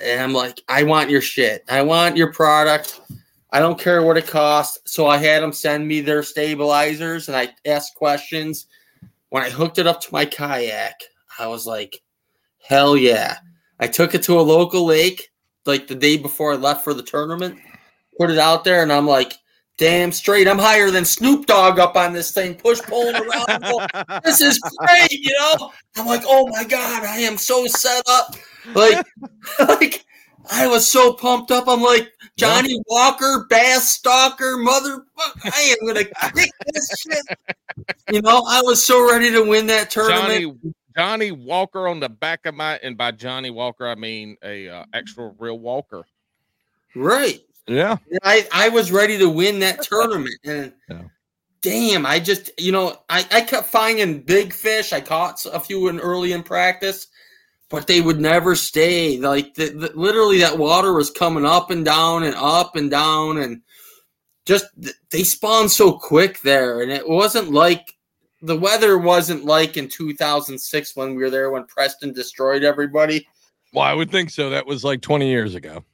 and I'm like, I want your shit. I want your product. I don't care what it costs. So I had them send me their stabilizers and I asked questions. When I hooked it up to my kayak, I was like, hell yeah. I took it to a local lake like the day before I left for the tournament, put it out there, and I'm like, damn straight, I'm higher than Snoop Dogg up on this thing, push pulling around. This is great, you know? I'm like, oh my God, I am so set up. Like, like I was so pumped up. I'm like, Johnny Walker, Bass Stalker, motherfucker, I am gonna kick this shit. You know, I was so ready to win that tournament. Johnny Johnny Walker on the back of my, and by Johnny Walker I mean a uh, actual real Walker. Right. Yeah. I, I was ready to win that tournament. And Yeah. damn, I just, you know, I, I kept finding big fish. I caught a few in early in practice, but they would never stay. Like, the, the, literally, that water was coming up and down and up and down. And just, they spawned so quick there. And it wasn't like, the weather wasn't like in 2006 when we were there when Preston destroyed everybody. Well, I would think so. That was like 20 years ago.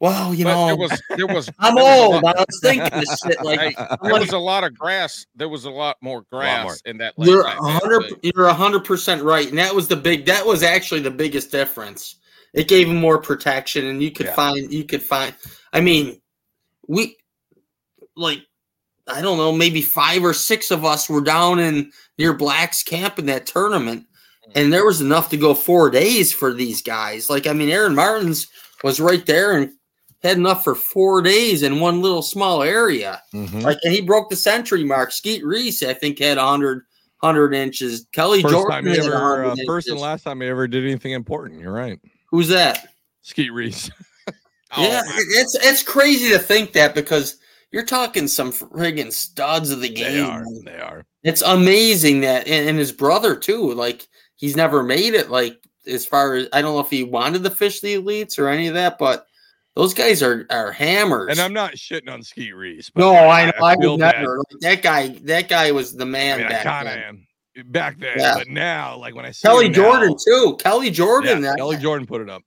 Well, you But know, there was there was I'm there was old. lot- I was thinking this shit like Hey, there was a lot of grass. There was a lot more grass more. in that. You're a hundred. You're a hundred percent right, and that was the big. That was actually the biggest difference. It gave him more protection, and you could Yeah. find. You could find. I mean, we like. I don't know. Maybe five or six of us were down in near Black's camp in that tournament, hmm. and there was enough to go four days for these guys. Like, I mean, Aaron Martens was right there and had enough for four days in one little small area. Mhm. Like, and he broke the century mark. Skeet Reese, I think, had 100, 100 inches. Kelly First Jordon time ever, 100 uh, first and last time he ever did anything important. You're right. Who's that? Skeet Reese. Oh, yeah, it's it's crazy to think that because you're talking some friggin' studs of the game. They are. They are. It's amazing that, and, and his brother too. Like he's never made it. Like as far as I don't know if he wanted to fish the elites or any of that, but those guys are are hammers. And I'm not shitting on Skeet Reese. but no, I know. I, feel would never. Like, that guy. That guy was the I man mean, back kind of then. am back then, Yeah. but now, like when I see Kelly Jordon now- too. Kelly Jordon. yeah, that- Kelly Jordon put it up.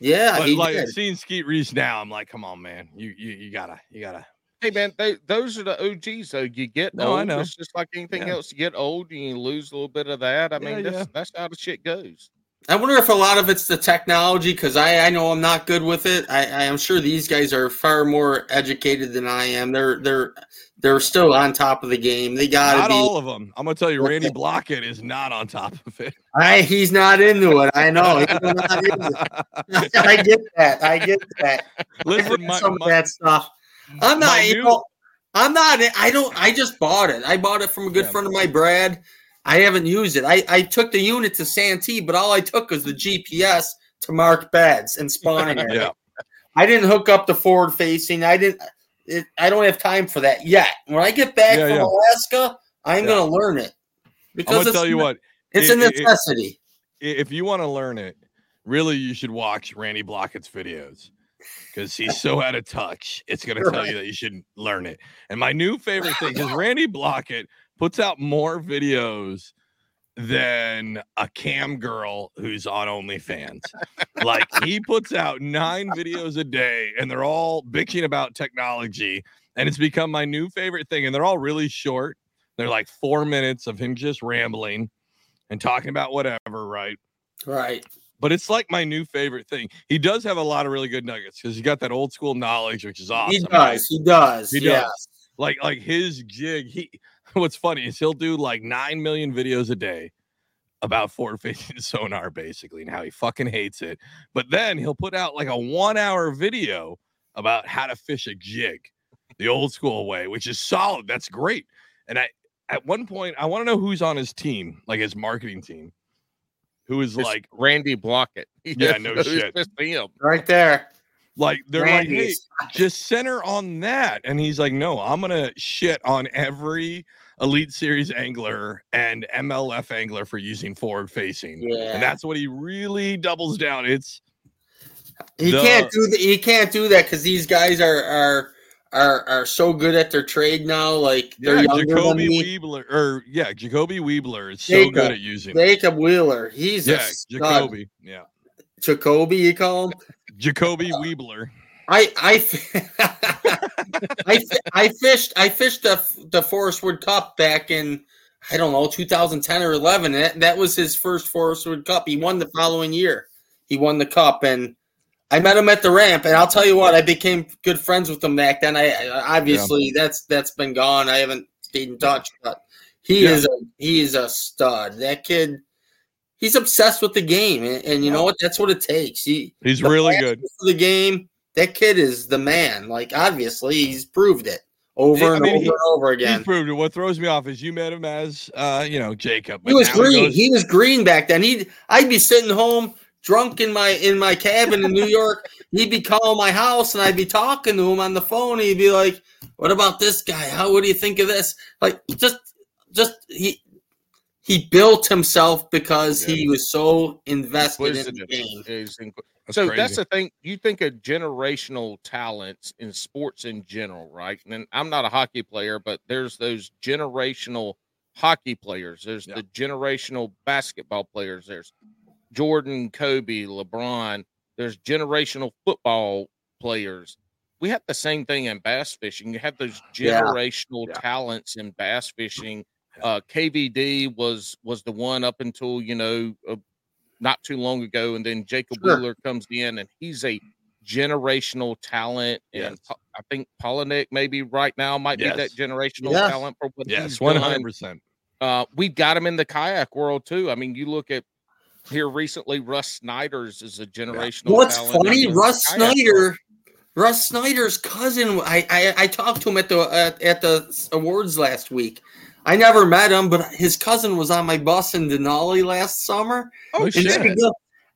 yeah, But he like did. seeing Skeet Reese now, I'm like, come on, man, you you you gotta you gotta. Hey man, they, those are the OGs. So you get No, I old. know. It's just like anything Yeah. else. You get old and you lose a little bit of that. I Yeah, mean, that's, yeah. that's how the shit goes. I wonder if a lot of it's the technology because I, I know I'm not good with it. I, I am sure these guys are far more educated than I am. They're they're they're still on top of the game. They got Not to be. all of them. I'm gonna tell you, Randy Blaukat is not on top of it. I, he's not into it. I know. He's not into it. I get that. I get that. Listen, my, Some of that stuff. I'm my not. You new- know, I'm not. I don't. I just bought it. I bought it from a good Yeah. friend of my Brad. I haven't used it. I, I took the unit to Santee, but all I took was the GPS to mark beds and spawning yeah, I didn't hook up the forward facing. I didn't. It, I don't have time for that yet. When I get back Yeah, from yeah. Alaska, I'm Yeah. going to learn it I'm because gonna tell you what. it's it- a it- it- necessity. If you want to learn it, really, you should watch Randy Blaukat's videos because he's so out of touch. It's gonna tell you that you should learn it. And my new favorite thing is Randy Blaukat puts out more videos than a cam girl who's on OnlyFans. like he puts out nine videos a day, and they're all bitching about technology, and it's become my new favorite thing. And they're all really short. They're like four minutes of him just rambling and talking about whatever, right? right. But it's like my new favorite thing. He does have a lot of really good nuggets because he's got that old school knowledge, which is awesome. He right? does. He does. He yeah. does. like like his jig he what's funny is he'll do like 9 million videos a day about forward facing sonar basically and how he fucking hates it but then he'll put out like a one hour video about how to fish a jig the old school way which is solid that's great and i at one point i want to know who's on his team like his marketing team who is It's like Randy Blaukat. Yeah, no shit. him. Right there. like they're like hey just center on that. And he's like, no, I'm gonna shit on every Elite Series angler and MLF angler for using forward facing. Yeah. And that's what he really doubles down. It's He The- can't do that. He can't do that because these guys are are are are so good at their trade now. Like they're yeah, younger than Jacoby me. Weebler or yeah, Jacoby Weebler is so Jacob. good at using it. Jacob Wheeler. He's a Yeah. Jacoby. Yeah. Jacoby, you call him? Jacoby uh, Weebler. I I I, I fished I fished the the Forrest Wood Cup back in I don't know 2010 or 11. That, that was his first Forrest Wood Cup. He won the following year. He won the cup and I met him at the ramp and I'll tell you what I became good friends with him back then. I, I obviously that's that's been gone. I haven't stayed in touch, but he Yeah. is a he is a stud. That kid he's obsessed with the game and, and you know what that's what it takes. He He's really good. the game. That kid is the man. Like obviously, he's proved it over Yeah, I and mean, over he- and over again. He's proved it. What throws me off is you met him as uh, you know, Jacob. He was green. goes- He was green back then. He, I'd be sitting home drunk in my in my cabin in New York. He'd be calling my house, and I'd be talking to him on the phone. He'd be like, "What about this guy? How? What do you think of this?" Like just, just he. He built himself because he was so invested in the Inquisitive. game. Is inqu- That's so crazy. that's the thing. You think of generational talents in sports in general, right? And I'm not a hockey player, but there's those generational hockey players. There's Yeah. the generational basketball players. There's Jordan, Kobe, LeBron. There's generational football players. We have the same thing in bass fishing. You have those Yeah. generational Yeah. talents in bass fishing. Uh, KVD was was the one up until you know uh, not too long ago, and then Jacob Sure. Wheeler comes in, and he's a generational talent. And Yes. Pa- I think Palaniuk maybe right now might be that generational Yes. talent for what yes, he's one hundred percent. Uh, we've got him in the kayak world too. I mean, you look at here recently, Russ Snyder's is a generational. What's talent funny, Russ kayak world. Snyder, Russ Snyder's cousin. I, I I talked to him at the at, at the awards last week. I never met him, but his cousin was on my bus in Denali last summer. Oh And shit! we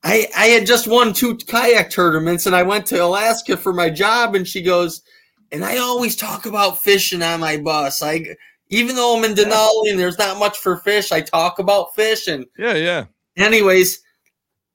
I I had just won two kayak tournaments, and I went to Alaska for my job, and she goes, and I always talk about fishing on my bus. I even though I'm in Denali and there's not much for fish, I talk about fish. And Yeah, yeah. anyways,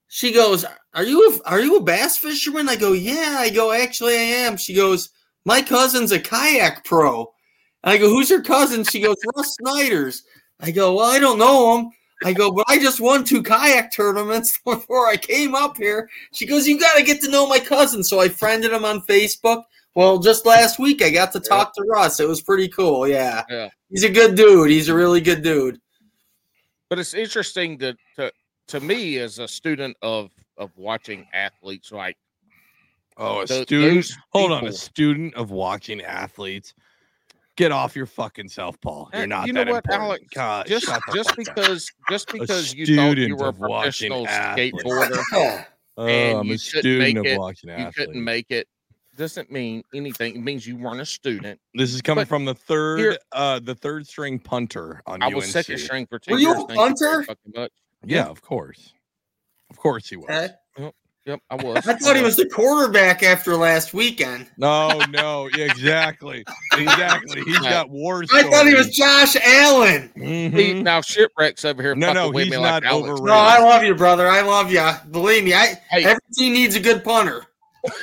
she goes, "Are you a, are you a bass fisherman?" I go, "Yeah." I go, "Actually, I am." She goes, "My cousin's a kayak pro." I go, "Who's your cousin?" She goes, "Russ Snyder's." I go, "Well, I don't know him." I go, "But I just won two kayak tournaments before I came up here." She goes, "You got to get to know my cousin." So I friended him on Facebook. Well, just last week I got to talk to Russ. It was pretty cool. Yeah. Yeah. He's a good dude. He's a really good dude. But it's interesting that to to me as a student of of watching athletes, like Oh, a Tho- student. Hold on, a student of watching athletes. Get off your fucking self, Paul. You're Uh, not you know that what, important. Alex? God, just shut just fuck up. because just because you thought you were a of watching professional athletes. skateboarder, Oh, and I'm you a couldn't student make it, you athletes. couldn't make it doesn't mean anything. It means you weren't a student. This is coming but from the third, here- uh, the third string punter on I UNC. was second string for two Were you a thank you very punter? Yeah, of course, of course he was. Okay. Yep, I was. I thought he was the quarterback after last weekend. No, no, exactly, exactly. He's got war. I thought he was. Josh Allen. Mhm. See, now shipwrecks over here. No, no, he's not like Alex. overrated. No, I love you, brother. I love you. Believe me, I Hey. every team needs a good punter.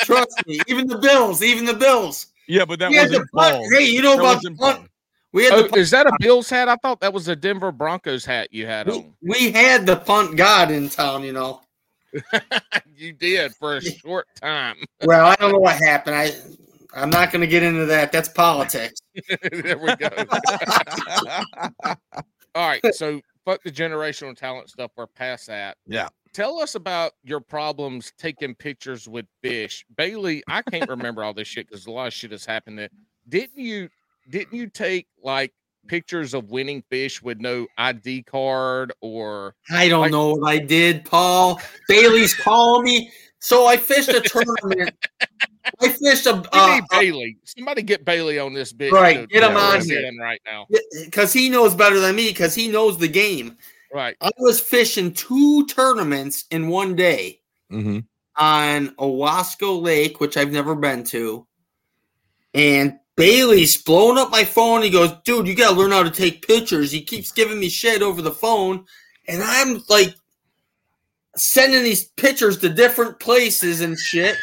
Trust me. Even the Bills. Even the Bills. Yeah, but that we wasn't punt. Hey, you know That about the punt? We had oh, the punt. is that a Bills hat? I thought that was a Denver Broncos hat you had We, on. we had the punt god in town. You know. you did for a short time. Well, I don't know what happened. I I'm not going to get into that. That's politics. there we go. All right, so fuck the generational talent stuff. We're past that. Yeah. Tell us about your problems taking pictures with fish, Bailey. I can't remember all this shit because a lot of shit has happened. There, didn't you? Didn't you take like pictures of winning fish with no ID card or? I don't Like- know what I did, Paul. Bailey's calling me. So I fished a tournament. I fished a We uh, need Bailey. Somebody get Bailey on this bitch. Right, dude. get him Yeah, on here. right now. because he knows better than me because he knows the game. Right. I was fishing two tournaments in one day hmm on Owasco Lake, which I've never been to. And Bailey's blowing up my phone. He goes, dude, you got to learn how to take pictures. He keeps giving me shit over the phone. And I'm like sending these pictures to different places and shit.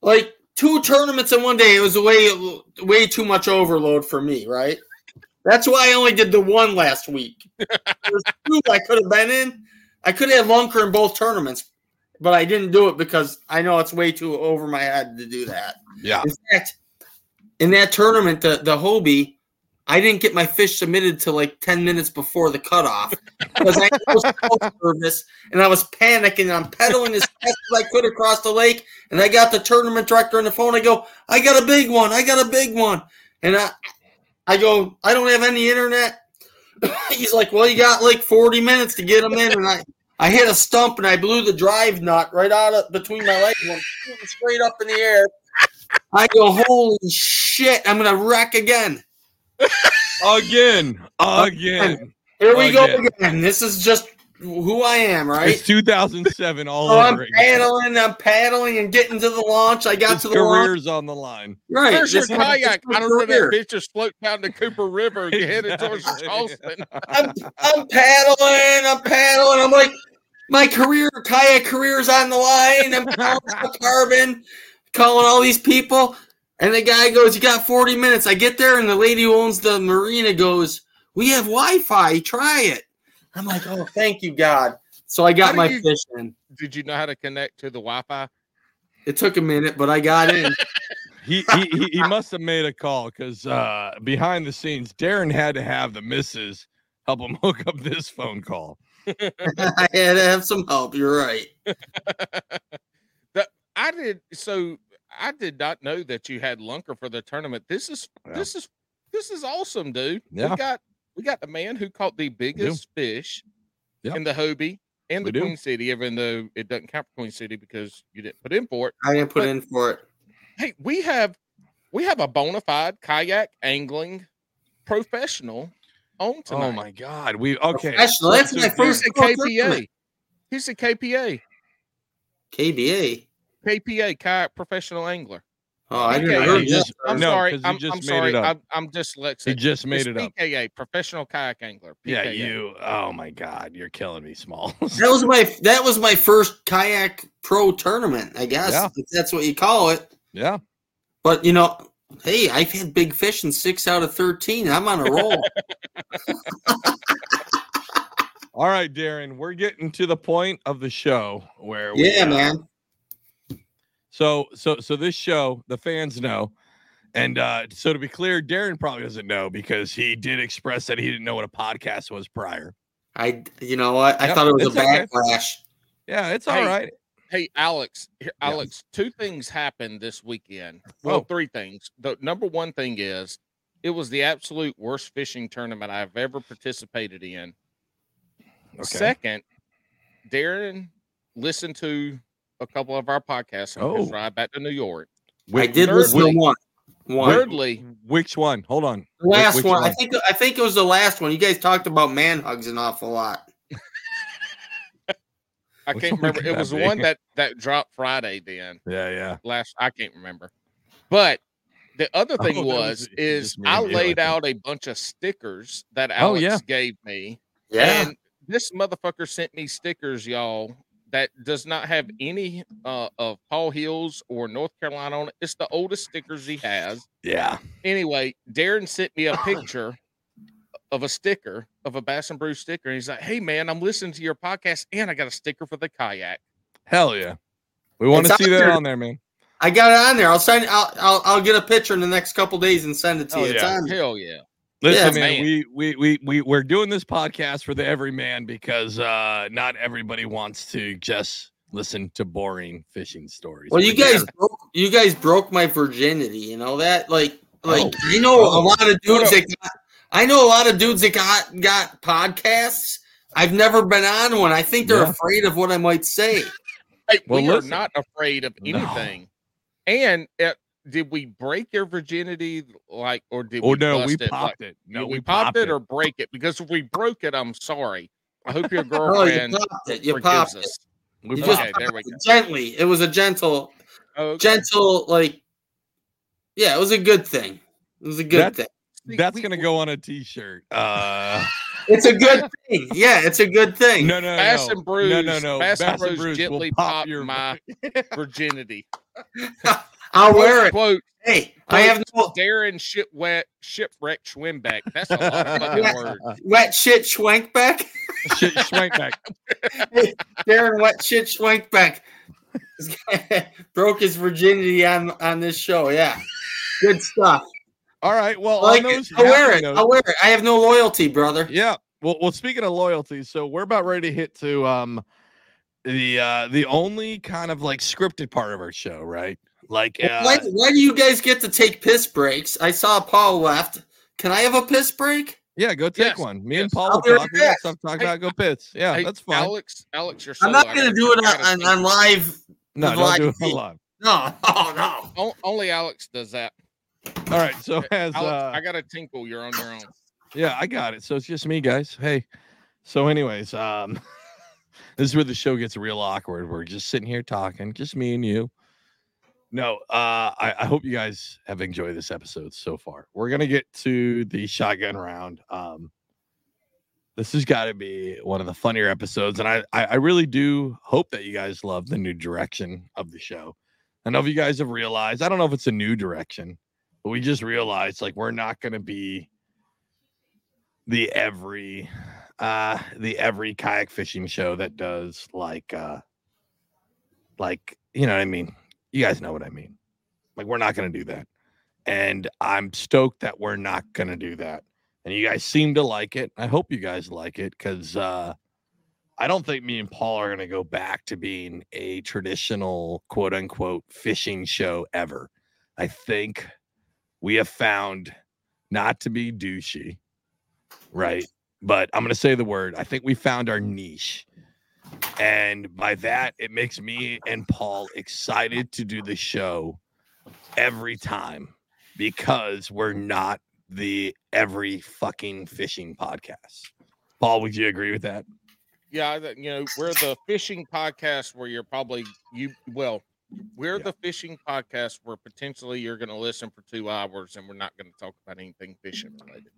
Like two tournaments in one day. It was way, way too much overload for me, right? That's why I only did the one last week. There's two I could have been in. I could have Lunker in both tournaments, but I didn't do it because I know it's way too over my head to do that. Yeah. In fact, in that tournament, the the Hobie, I didn't get my fish submitted till like ten minutes before the cutoff because I was nervous and I was panicking. I'm pedaling as fast as I could across the lake, and I got the tournament director on the phone. I go, "I got a big one. I got a big one," and I, I go, "I don't have any internet." He's like, "Well, you got like 40 minutes to get them in," and I. I hit a stump and I blew the drive nut right out of between my legs, straight up in the air. I go, holy shit! I'm gonna wreck again. Again, again. Here we go Again. again. This is just who I am, right? It's 2007 all So I'm over again. paddling, I'm paddling and getting to the launch. I got His to the launch. career's on the line. Right. Where's your kayak? I don't know that career. bitch just float down the Cooper River and headed towards Charleston. I'm, I'm paddling, I'm paddling. I'm like, my career, kayak career is on the line. I'm calling the carbon, calling all these people. And the guy goes, You got 40 minutes. I get there, and the lady who owns the marina goes, We have Wi Fi. Try it. I'm like, Oh, thank you, God. So I got my you- fish in. Did you know how to connect to the Wi-Fi? It took a minute, but I got in. He he, he, he must have made a call because uh, behind the scenes, Darrin had to have the missus help him hook up this phone call. I had to have some help. You're right. That I did. So I did not know that you had Lunker for the tournament. This is Yeah. this is this is awesome, dude. Yeah. We got we got the man who caught the biggest fish Yeah. in the Hobie and We the do. Queen City, even though it doesn't count for Queen City because you didn't put in for it. I didn't put But- in for it. Hey, we have we have a bona fide kayak angling professional on oh tonight. Oh my God, we okay. Professional. That's my so first He's a KPA. tournament. He's a KPA. KBA. KPA, kayak professional angler. Oh, I PKA. didn't He heard I'm, just- I'm no, sorry. 'cause he I'm, just I'm made sorry. it up. I'm, I'm dyslexic. He just made It's it up. PKA, professional kayak angler. Yeah, you. Oh my God, you're killing me, Small. That was my that was my first kayak pro tournament, I guess. Yeah. If that's what you call it. yeah. But you know, hey, I've had big fish in six out of thirteen. I'm on a roll. All right, Darrin, we're getting to the point of the show where we, yeah, man. So so so this show, the fans know. And uh so to be clear, Darrin probably doesn't know because he did express that he didn't know what a podcast was prior. I you know what? I Yep, thought it was a it's okay. backlash. Yeah, it's Hey, all right. Hey, Alex, here, Yeah. Alex, two things happened this weekend. Well, Oh. three things. The number one thing is it was the absolute worst fishing tournament I've ever participated in. Okay. Second, Darrin listened to a couple of our podcasts on his Oh. ride back to New York. I Wait, did listen to one. One. Thirdly, which one? Hold on. The last Which one. I think I think it was the last one. You guys talked about man hugs an awful lot. I Which can't remember. could It was the be? one that that dropped Friday. Then Yeah, yeah. last I can't remember. But the other Oh, thing that was, was is I and I laid think. out a bunch of stickers that Oh, Alex yeah. gave me. Yeah. And this motherfucker sent me stickers, y'all, that does not have any uh, of Paul Hills or North Carolina on it. It's the oldest stickers he has. Yeah. Anyway, Darrin sent me a picture of a sticker of a Bass and Brew sticker. And he's like, "Hey man, I'm listening to your podcast, and I got a sticker for the kayak." Hell yeah. We want to see that there. on there, man. I got it on there. I'll send. I'll, I'll I'll get a picture in the next couple days and send it to Oh, you. It's yeah. on. Hell yeah! Listen, Yeah, man, man. we we we we we're doing this podcast for the everyman because uh not everybody wants to just listen to boring fishing stories. Well, you guys just- broke. You guys broke my virginity. You know that. Like like Oh. I know a Oh. lot of dudes that got, I know a lot of dudes that got got podcasts. I've never been on one. I think they're Yeah. afraid of what I might say. Hey, Well, we listen. are not afraid of No. anything. And uh, did we break your virginity? Like, or did Oh we no, bust we it? Like, popped it. No, we, we popped it or break it? Because if we broke it, I'm sorry. I hope your you girlfriend popped it. You forgives popped it. us. we You popped just Okay, there we go. gently. It was a gentle, Okay. gentle like. Yeah, it was a good thing. It was a good That's- thing. That's we- gonna go on a t-shirt. Uh It's a good thing. Yeah, it's a good thing. no no Bass no. and Brews. No, no, no. Bass, and Bass and Brews Brews will gently pop pop your- my virginity. I'll wear it. Quote, Hey, I have no Darrin ship wet shipwreck Schwimbeck. That's a lot of fucking words. wet shit schwankback. Shit, schwank back. Darrin wet shit schwankback. Broke his virginity on on this show. Yeah, good stuff. All right. Well, I like on those I'll wear it. notes- I'll wear it. I have no loyalty, brother. Yeah. Well, well, speaking of loyalty, so we're about ready to hit to um the uh the only kind of like scripted part of our show, right? Like uh, why, why do you guys get to take piss breaks? I saw Paul left. Can I have a piss break? yeah, go take Yes, one. Me yes. and Paul I'll will be right talk. We got stuff to talk Hey, about. Go pits. Yeah, Hey, that's fine. Alex, Alex, you're I'm not going to do it I gotta on, on live. no, don't do live it feed. live. No, oh no. O- Only Alex does that. All right. So as Alex, uh, I got a tinkle. You're on your own. Yeah, I got it. So it's just me, guys. Hey. So, anyways, um, this is where the show gets real awkward. We're just sitting here talking, just me and you. No, uh, I, I hope you guys have enjoyed this episode so far. We're gonna get to the shotgun round. Um, this has got to be one of the funnier episodes, and I, I I really do hope that you guys love the new direction of the show. I know if you guys have realized, I don't know if it's a new direction, but we just realized like we're not gonna be the every uh the every kayak fishing show that does like uh like you know what I mean. You guys know what I mean. Like we're not going to do that. And I'm stoked that we're not going to do that. And you guys seem to like it. I hope you guys like it cuz uh I don't think me and Paul are going to go back to being a traditional quote unquote fishing show ever. I think we have found not to be douchey right? But I'm going to say the word. I think we found our niche. And by that, it makes me and Paul excited to do the show every time because we're not the every fucking fishing podcast. Paul, would you agree with that? yeah, you know, we're the fishing podcast where you're probably you well, we're Yeah. the fishing podcast where potentially you're going to listen for two hours and we're not going to talk about anything fishing related.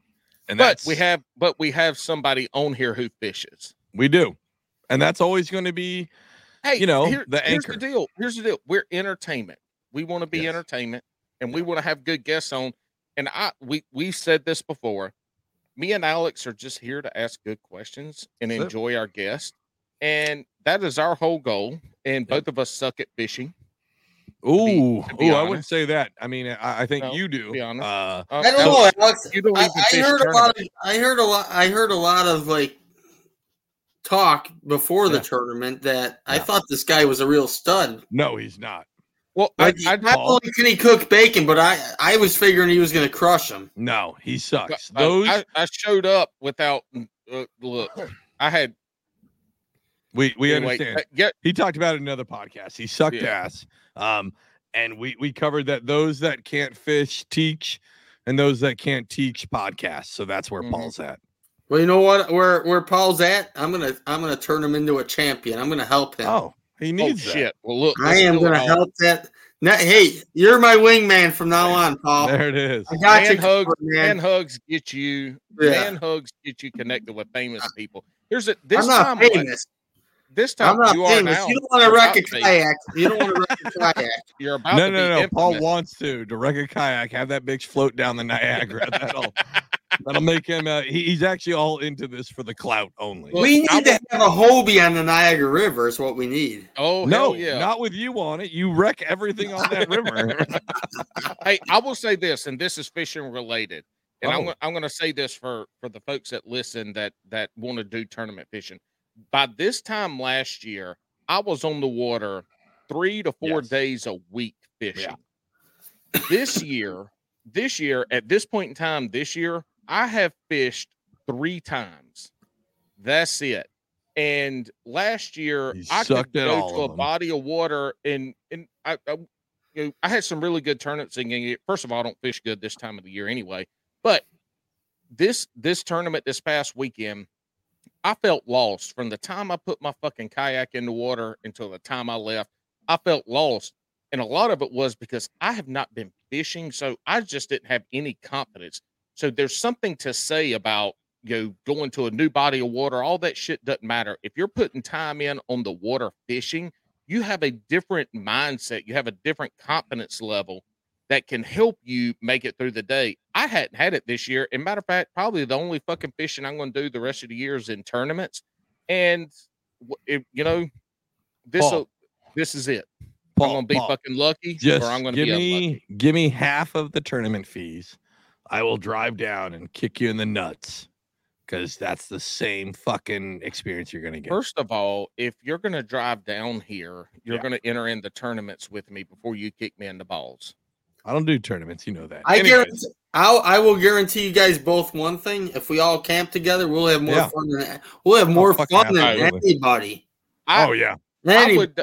And But that's we have, but we have somebody on here who fishes. we do, and that's always going to be Hey, You know, here- the here's anchor. the deal. Here's the deal. We're entertainment. We want to be Yes. entertainment, and we want to have good guests on. And I, we, we said this before. Me and Alex are just here to ask good questions and That's it. enjoy our guests, and that is our whole goal. And both of us suck at fishing. ooh, to be ooh. I wouldn't say that. I mean, I, I think No, you do. be honest. Uh, Uh, I don't know, Alex. You don't I, I fish heard a lot. Of. I heard a lot. I heard a lot of like talk before the tournament that I thought this guy was a real stud. no, he's not. Well, I, Like, I, not Paul. only can he cook bacon, but I I was figuring he was going to crush him. No, he sucks. I- Those I, I showed up without. Uh, look, I had. we we anyway, understand. uh, Get he talked about it in another podcast. He sucked Yeah. ass. Um, and we we covered that those that can't fish teach, and those that can't teach podcast. So that's where Mhm. Paul's at. Well, you know what? Where where Paul's at, I'm gonna I'm gonna turn him into a champion. I'm gonna help him. Oh, he oh needs that. shit! Well, look, I am gonna all. help that. Now, hey, you're my wingman from now on, Paul. There it is. I got Man you, hugs, man man. hugs get you. Yeah. Man hugs get you connected with famous people. Here's a this I'm not time. what- famous. This time I'm not you are famous. now. You don't want to You're wreck a about to be. kayak. You don't want to wreck a kayak. You're about No, to no, be no. Paul wants to to wreck a kayak, have that bitch float down the Niagara. That'll that'll make him. Uh, he, he's actually all into this for the clout only. Look, we I need to have a Hobie on the Niagara River. Is what we need. Oh no, yeah! not with you on it. You wreck everything on that river. hey, I will say this, and this is fishing related, and I'm Oh. gonna- I'm going to say this for for the folks that listen that that want to do tournament fishing. By this time last year, I was on the water three to four Yes. days a week fishing. this year, this year at this point in time, this year I have fished three times. That's it. And last year, You I could go to a them. body of water and and I, I you know, I had some really good tournaments. And first of all, I don't fish good this time of the year anyway. But this this tournament this past weekend, I felt lost from the time I put my fucking kayak in the water until the time I left. I felt lost, and a lot of it was because I have not been fishing, so I just didn't have any confidence. So there's something to say about you know going to a new body of water. All that shit doesn't matter if you're putting time in on the water fishing you have a different mindset. You have a different confidence level that can help you make it through the day. I hadn't had it this year. And matter of fact, probably the only fucking fishing I'm going to do the rest of the year is in tournaments. And if, you know, this this is it. Paul, I'm going to be Paul, fucking lucky, just or I'm going to give be unlucky. me give me half of the tournament fees. I will drive down and kick you in the nuts because that's the same fucking experience you're gonna get. First of all, if you're going to drive down here, you're Yeah. going to enter in the tournaments with me before you kick me in the balls. I don't do tournaments, you know that. I Anyways, guarantee. I'll, I will guarantee you guys both one thing: if we all camp together, we'll have more Yeah. fun than we'll have more fucking fun than absolutely. anybody. I, oh yeah, I would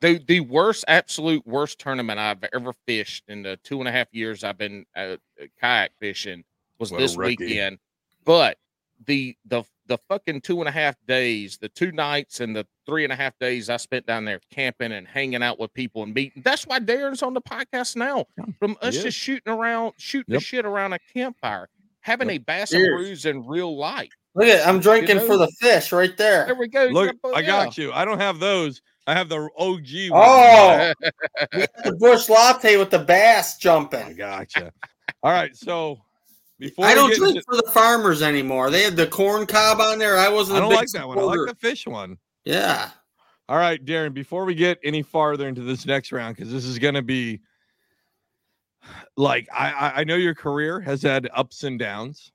the the worst, absolute worst tournament I've ever fished in the two and a half years I've been uh, kayak fishing was What this weekend. But the the the fucking two and a half days, the two nights and the three and a half days I spent down there camping and hanging out with people and meeting. That's why Darrin's on the podcast now. From us he is. just shooting around, shooting Yep. the shit around a campfire, having a Bass and Brews in real life. Look at I'm drinking know? for the fish right There there. we go. look, Yeah, I yeah. got you. I don't have those. I have the OG. Oh, one. we the Busch Latte with the bass jumping. I jumping. gotcha. All right, so before I don't drink into- for the farmers anymore. They had the corn cob on there. I wasn't. I don't big like that one. I like the fish one. Yeah. All right, Darrin, before we get any farther into this next round, because this is going to be like, I, I I know your career has had ups and downs.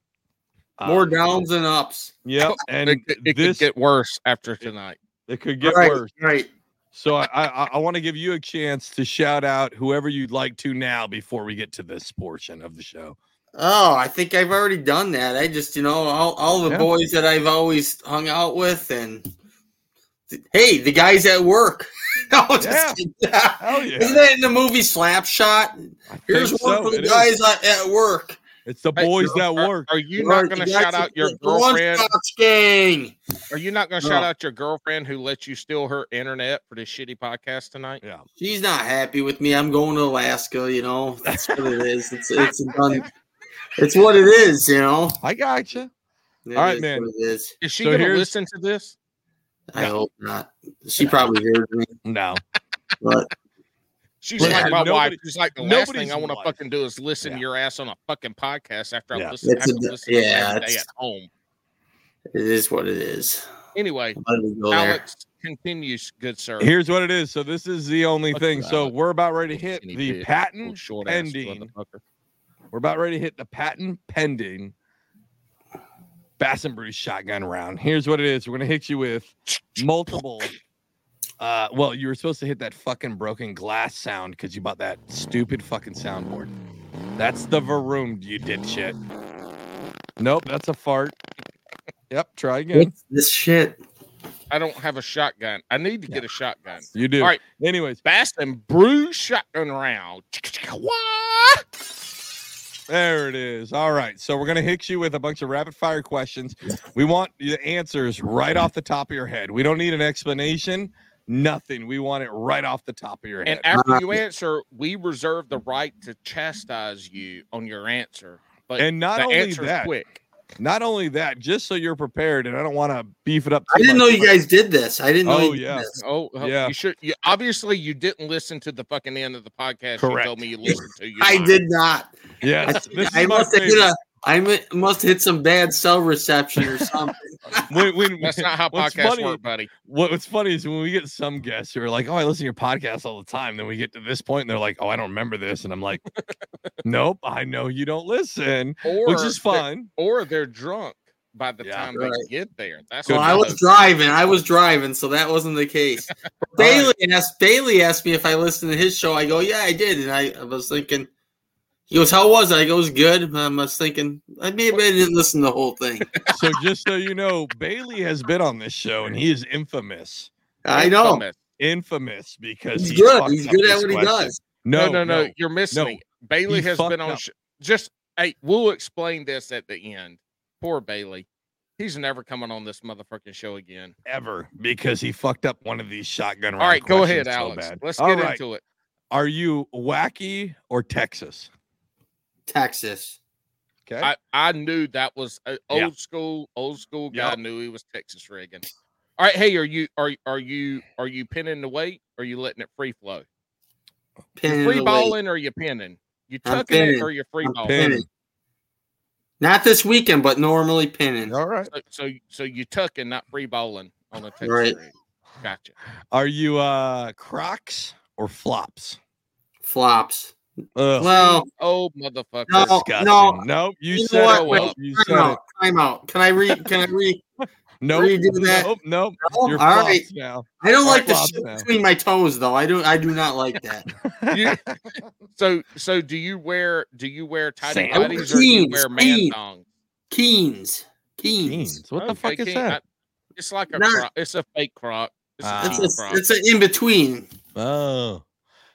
More Um, downs than ups. Yep. And it, could- it this, could get worse after tonight. it could get right, worse. Right. So I, I, I want to give you a chance to shout out whoever you'd like to now before we get to this portion of the show. Oh, I think I've already done that. I just, you know, all, all the Yeah. boys that I've always hung out with, and hey, the guys at work. no, just Yeah. kidding. Hell yeah. Isn't that in the movie Slapshot? I Here's think one so. for the It is. guys at, at work. It's the boys are- that work. Are you Right, not going to shout out your the girlfriend? Lunchbox gang. Are you not going to No. shout oh. out your girlfriend who let you steal her internet for this shitty podcast tonight? Yeah. She's not happy with me. I'm going to Alaska. You know, that's what it is. It's it's done. It's what it is. You know. I got you. It All right, is man. what It is. Is she So going to here's- listen to this? I hope not. She probably heard me, No. but She's Listen, like my wife. She's like the last thing I want to fucking do is listen Yeah. to your ass on a fucking podcast after Yeah. I listen. It's a After d- listen to it yeah, every day it's- at home. it is what it is. Anyway, Let me go there. Alex continues, good sir. Here's what it is. So this is the only Fuck thing. So we're about ready to hit the patent short ass pending. motherfucker. We're about ready to hit the patent pending Bass and Brews shotgun round. Here's what it is. We're gonna hit you with multiple. Uh, well, you were supposed to hit that fucking broken glass sound because you bought that stupid fucking soundboard. That's the Varoom, you did shit. Nope, that's a fart. Yep, try again. What's this shit? I don't have a shotgun. I need to get a shotgun. You do. All right. Anyways, Bass and Brews shotgun round. What? There it is. All right. So we're going to hit you with a bunch of rapid fire questions. We want the answers right off the top of your head. We don't need an explanation, nothing. We want it right off the top of your head. And after you answer, we reserve the right to chastise you on your answer. But And not the only answer's that, quick. Not only that, just so you're prepared, and I don't want to beef it up. I didn't know you but- guys did this. I didn't know. Oh, you did yeah. this. Oh, oh, Yeah. you should. You, obviously, you didn't listen to the fucking end of the podcast. Correct. You told me you listened to. You I lied. did not. Yes, this I is my must have hit a. I must have hit some bad cell reception or something. When- when- That's not how what's podcasts funny- work, buddy. What, what's funny is when we get some guests who are like, "Oh, I listen to your podcast all the time," then we get to this point and they're like, "Oh, I don't remember this," and I'm like, "Nope, I know you don't listen," Or which is they're- fun. or they're drunk by the Yeah. time Right. they get there. That's well, I was is. driving. I was driving, so that wasn't the case. Bailey asked. Bailey asked me if I listened to his show. I go, yeah, I did, and I, I was thinking. He goes, how was it? I go, it was good. I was thinking, I maybe I didn't listen to the whole thing. So just so you know, Bailey has been on this show and he is infamous. I know. Infamous. Infamous because He's he good. He's good at this what he does. No, No, no, no, You're missing no. it. Bailey He has been on. Sh- just hey, we'll explain this at the end. Poor Bailey. He's never coming on this motherfucking show again. ever because he fucked up one of these shotgun. All round right, go ahead, questions so Alex. bad. Let's All get right. into it. Are you wacky or Texas? Texas. Okay. I, I knew that was uh, old Yeah. school, old school guy Yep. knew he was Texas Reagan. All right, hey, are you are are you are you pinning the weight or are you letting it free flow? Pinning free the weight. balling or you pinning? You tucking it pinning. or you free I'm balling? pinning. pinning. Not this weekend, but normally pinning. All right. So, so so you tucking, not free balling on a Texas Right. rig. Gotcha. Are you uh Crocs or flops? Flops. Ugh, Well, Oh motherfucker! No, disgusting. no. Nope. You, You know said what? it. Wait, Nope. You time said it. Time out. Can I read? Can I read? Nope. redo that? Nope. Nope. No? You're All flops right. now. I don't All like the shit now. between my toes, though. I do. I do not like that. You- so so do you wear do you wear tidy Sam. whities or do you wear man jeans. thongs? Keens. Keens. Jeans. What the Okay, fuck is King, that? I- it's like a Not- croc. It's a fake croc. It's Ah. a It's a, croc. it's an in between. Oh.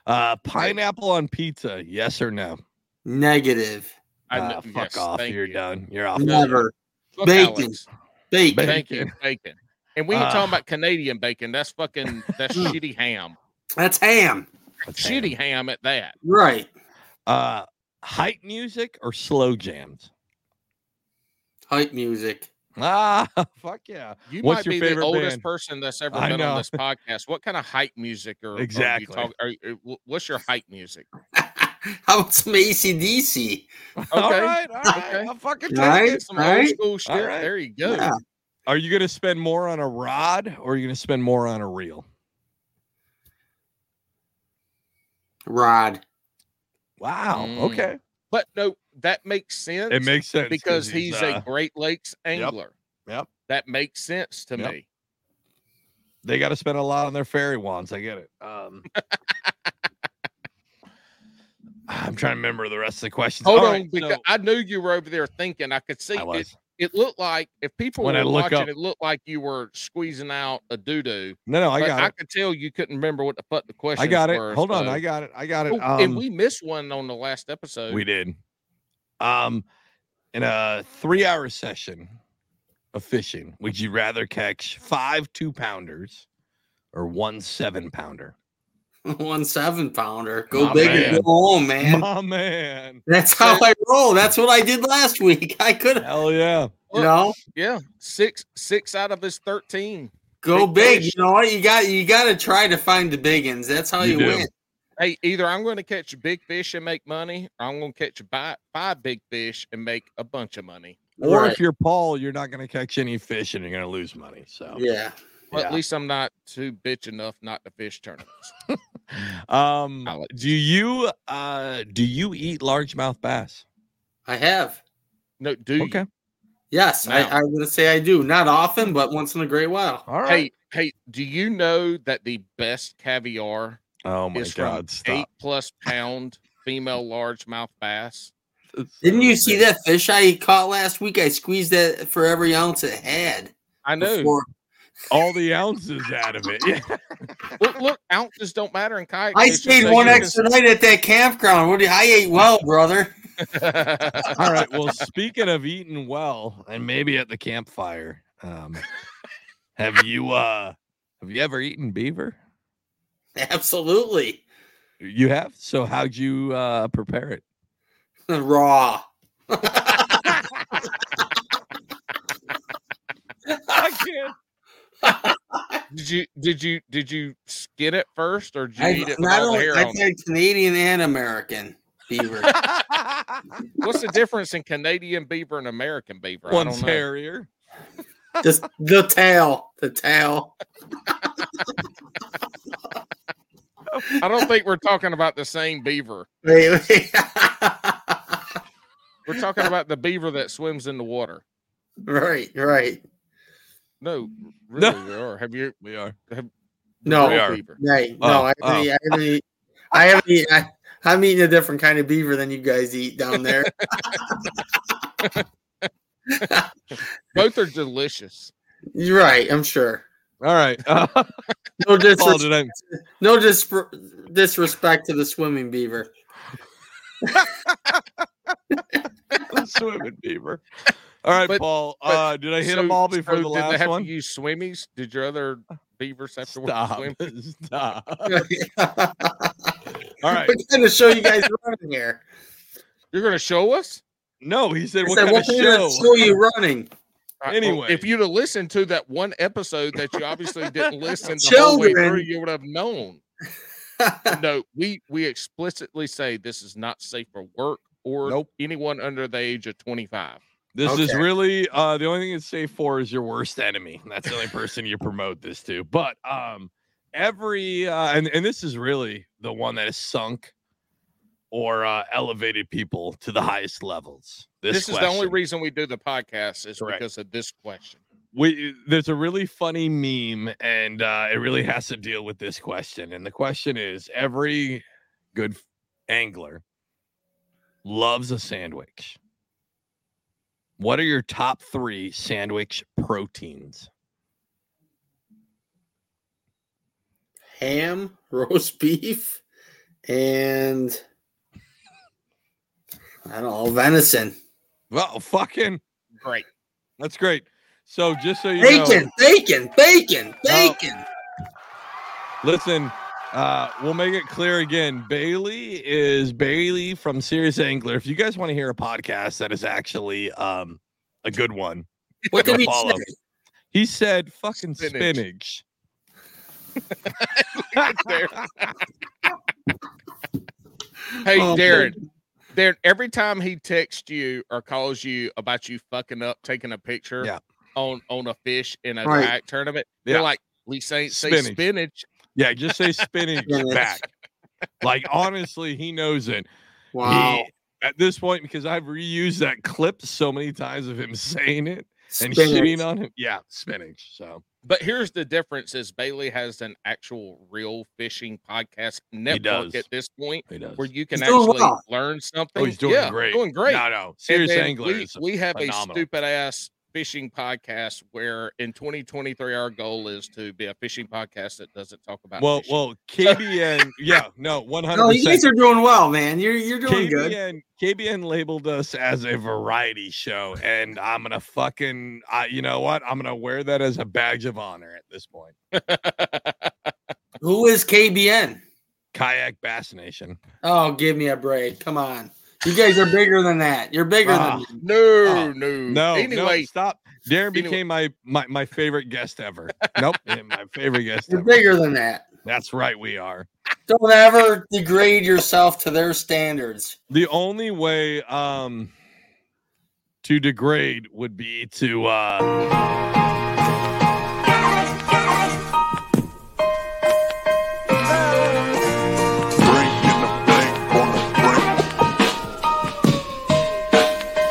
Uh pineapple on pizza, yes or no? Negative. I Ah, kn- fuck yes, off. You're you. done. You're off. Never. Fuck Bacon. Alex. Bacon. Bacon. Thank you, bacon. And we ain't Ah. talking about Canadian bacon. That's fucking that's Mm. shitty ham. That's ham. That's Shitty ham at that. Right. Uh hype music or slow jams? Hype music. Ah, fuck yeah. You What's might be the oldest band? person that's ever been on this podcast. What kind of hype music are, Exactly. Are you talk, are, you- what's your hype music? How about some ACDC? Okay, right, all right. okay. I'll fucking take Right. it. Some Right. old school shit. right. There you go. Yeah. Are you gonna spend more on a rod or are you gonna spend more on a reel? Rod. Wow. Mm. Okay. But no, that makes sense. It makes sense because he's, a uh, Great Lakes angler. yep. That makes sense to Yep. me. they got to spend a lot on their fairy wands. I get it. Um, I'm trying to remember the rest of the questions. Hold All on, right, because so- I knew you were over there thinking. I could see it. It looked like if people When were watching, up- it looked like you were squeezing out a doo doo. No, no, I got I it. could tell you couldn't remember what the fuck the question. I got it. Were, Hold on, I got it. I got it. Oh, Um, and we missed one on the last episode. we did. Um, in a three-hour session, of fishing, would you rather catch five two pounders or one seven pounder? One seven pounder. Go My big man. and go home, man. My man. That's how I roll. That's what I did last week. I could, Hell yeah. you know, Yeah, six six out of his thirteen. go Big big. You know what? You got you got to try to find the big ones. That's how You you, win. Hey, either I'm going to catch a big fish and make money, or I'm going to catch five, five big fish and make a bunch of money. Or Right. if you're Paul, you're not going to catch any fish and you're going to lose money. So, Yeah. Well, Yeah. at least I'm not too bitch enough not to fish tournaments. um, do you uh do you eat largemouth bass? I have. No, do you? Okay. Yes, I, Now. I'm gonna say I do. Not often, but once in a great while. All Hey, hey, do you know that the best caviar Oh my is God! from eight plus pound female largemouth bass? Didn't you see that fish I caught last week? I squeezed that for every ounce it had. I know. before- all the ounces out of it? Yeah. Look, look, ounces don't matter in kayak. I fishing, stayed so one you extra night at that campground. What do you, I ate well, brother. All right. Well, speaking of eating well, and maybe at the campfire, um, have you uh have you ever eaten beaver? Absolutely You have. So how'd you uh prepare it? raw. I can't. Did you did you did you skin it first or did you I, eat it with not only hair I on it? said Canadian and American beaver. What's the difference in Canadian beaver and American beaver? One One's don't hairier. Just the tail, the tail. I don't think we're talking about the same beaver. Wait, wait. We're talking about the beaver that swims in the water. right, right. No, really, No. we are. Have you? We are. No, We are. beaver. right. No, Oh, I haven't, oh. I I haven't eat- I, I'm eating a different kind of beaver than you guys eat down there. Both are delicious. You're right, I'm sure. All right. Uh, No, Paul, disres- did I? no dis- disrespect to the swimming beaver. swimming beaver. All right, But- Paul. but- uh, did I hit them all before so the did they last have one? to use swimmies? Did your other beavers have to Stop. swim? Stop. All All right. What kind of show you guys running here? You're going to show us? No, he said I what said, kind what kind of show? show you running? Uh, Anyway. if you'd have listened to that one episode that you obviously didn't listen the whole way Children. through, you would have known. no, we we explicitly say this is not safe for work or Nope. anyone under the age of 25. This is really uh the only thing it's safe for is your worst enemy. That's the only person you promote this to. But um every uh and, and this is really the one that has sunk or uh elevated people to the highest levels. This, This, is the only reason we do the podcast is Correct. because of this question. we there's a really funny meme and uh it really has to deal with this question and the question is every good angler loves a sandwich what are your top three sandwich proteins Ham, roast beef, and I don't know, venison. well fucking Great. that's great so just so you know Bacon, bacon, bacon, bacon. Listen, uh, we'll make it clear again. Bailey is Bailey from Serious Angler. If you guys want to hear a podcast that is actually um a good one, What did he follow. say? he said fucking Spinach. spinach. There. Hey, Oh, Darrin. Darrin, every time he texts you or calls you about you fucking up taking a picture Yeah. on on a fish in a Right. kayak tournament, Yeah. you're like, at least ain't say Spinach. spinach. yeah, just say spinach Spinach. back. Like honestly, he knows it. Wow. He, at this point, because I've reused that clip so many times of him saying it and Spinach. shitting on him. Yeah, spinach. So But here's the difference: is Bailey has an actual real fishing podcast network at this point he does. where you can He's actually well. learn something. Oh, he's doing yeah, great. Doing great. No, no. Serious then angler we, we have phenomenal. a stupid ass fishing podcast where in 2023 our goal is to be a fishing podcast that doesn't talk about Well, fishing. well, KBN, yeah, no, one hundred No, you guys are doing well, man. You're you're doing good. KBN, KBN labeled us as a variety show, and I'm gonna fucking, uh, you know what? I'm gonna wear that as a badge of honor at this point. Who is KBN? Kayak Bass Nation. Oh, give me a break. Come on. You guys are bigger than that. You're bigger Ah, than me. no, Oh, no, No, Anyway, no, stop. Darrin anyway. became my, my my favorite guest ever. Nope, my favorite guest. You're Ever. bigger than that. That's right, we are. Don't ever degrade yourself to their standards. The only way um to degrade would be to uh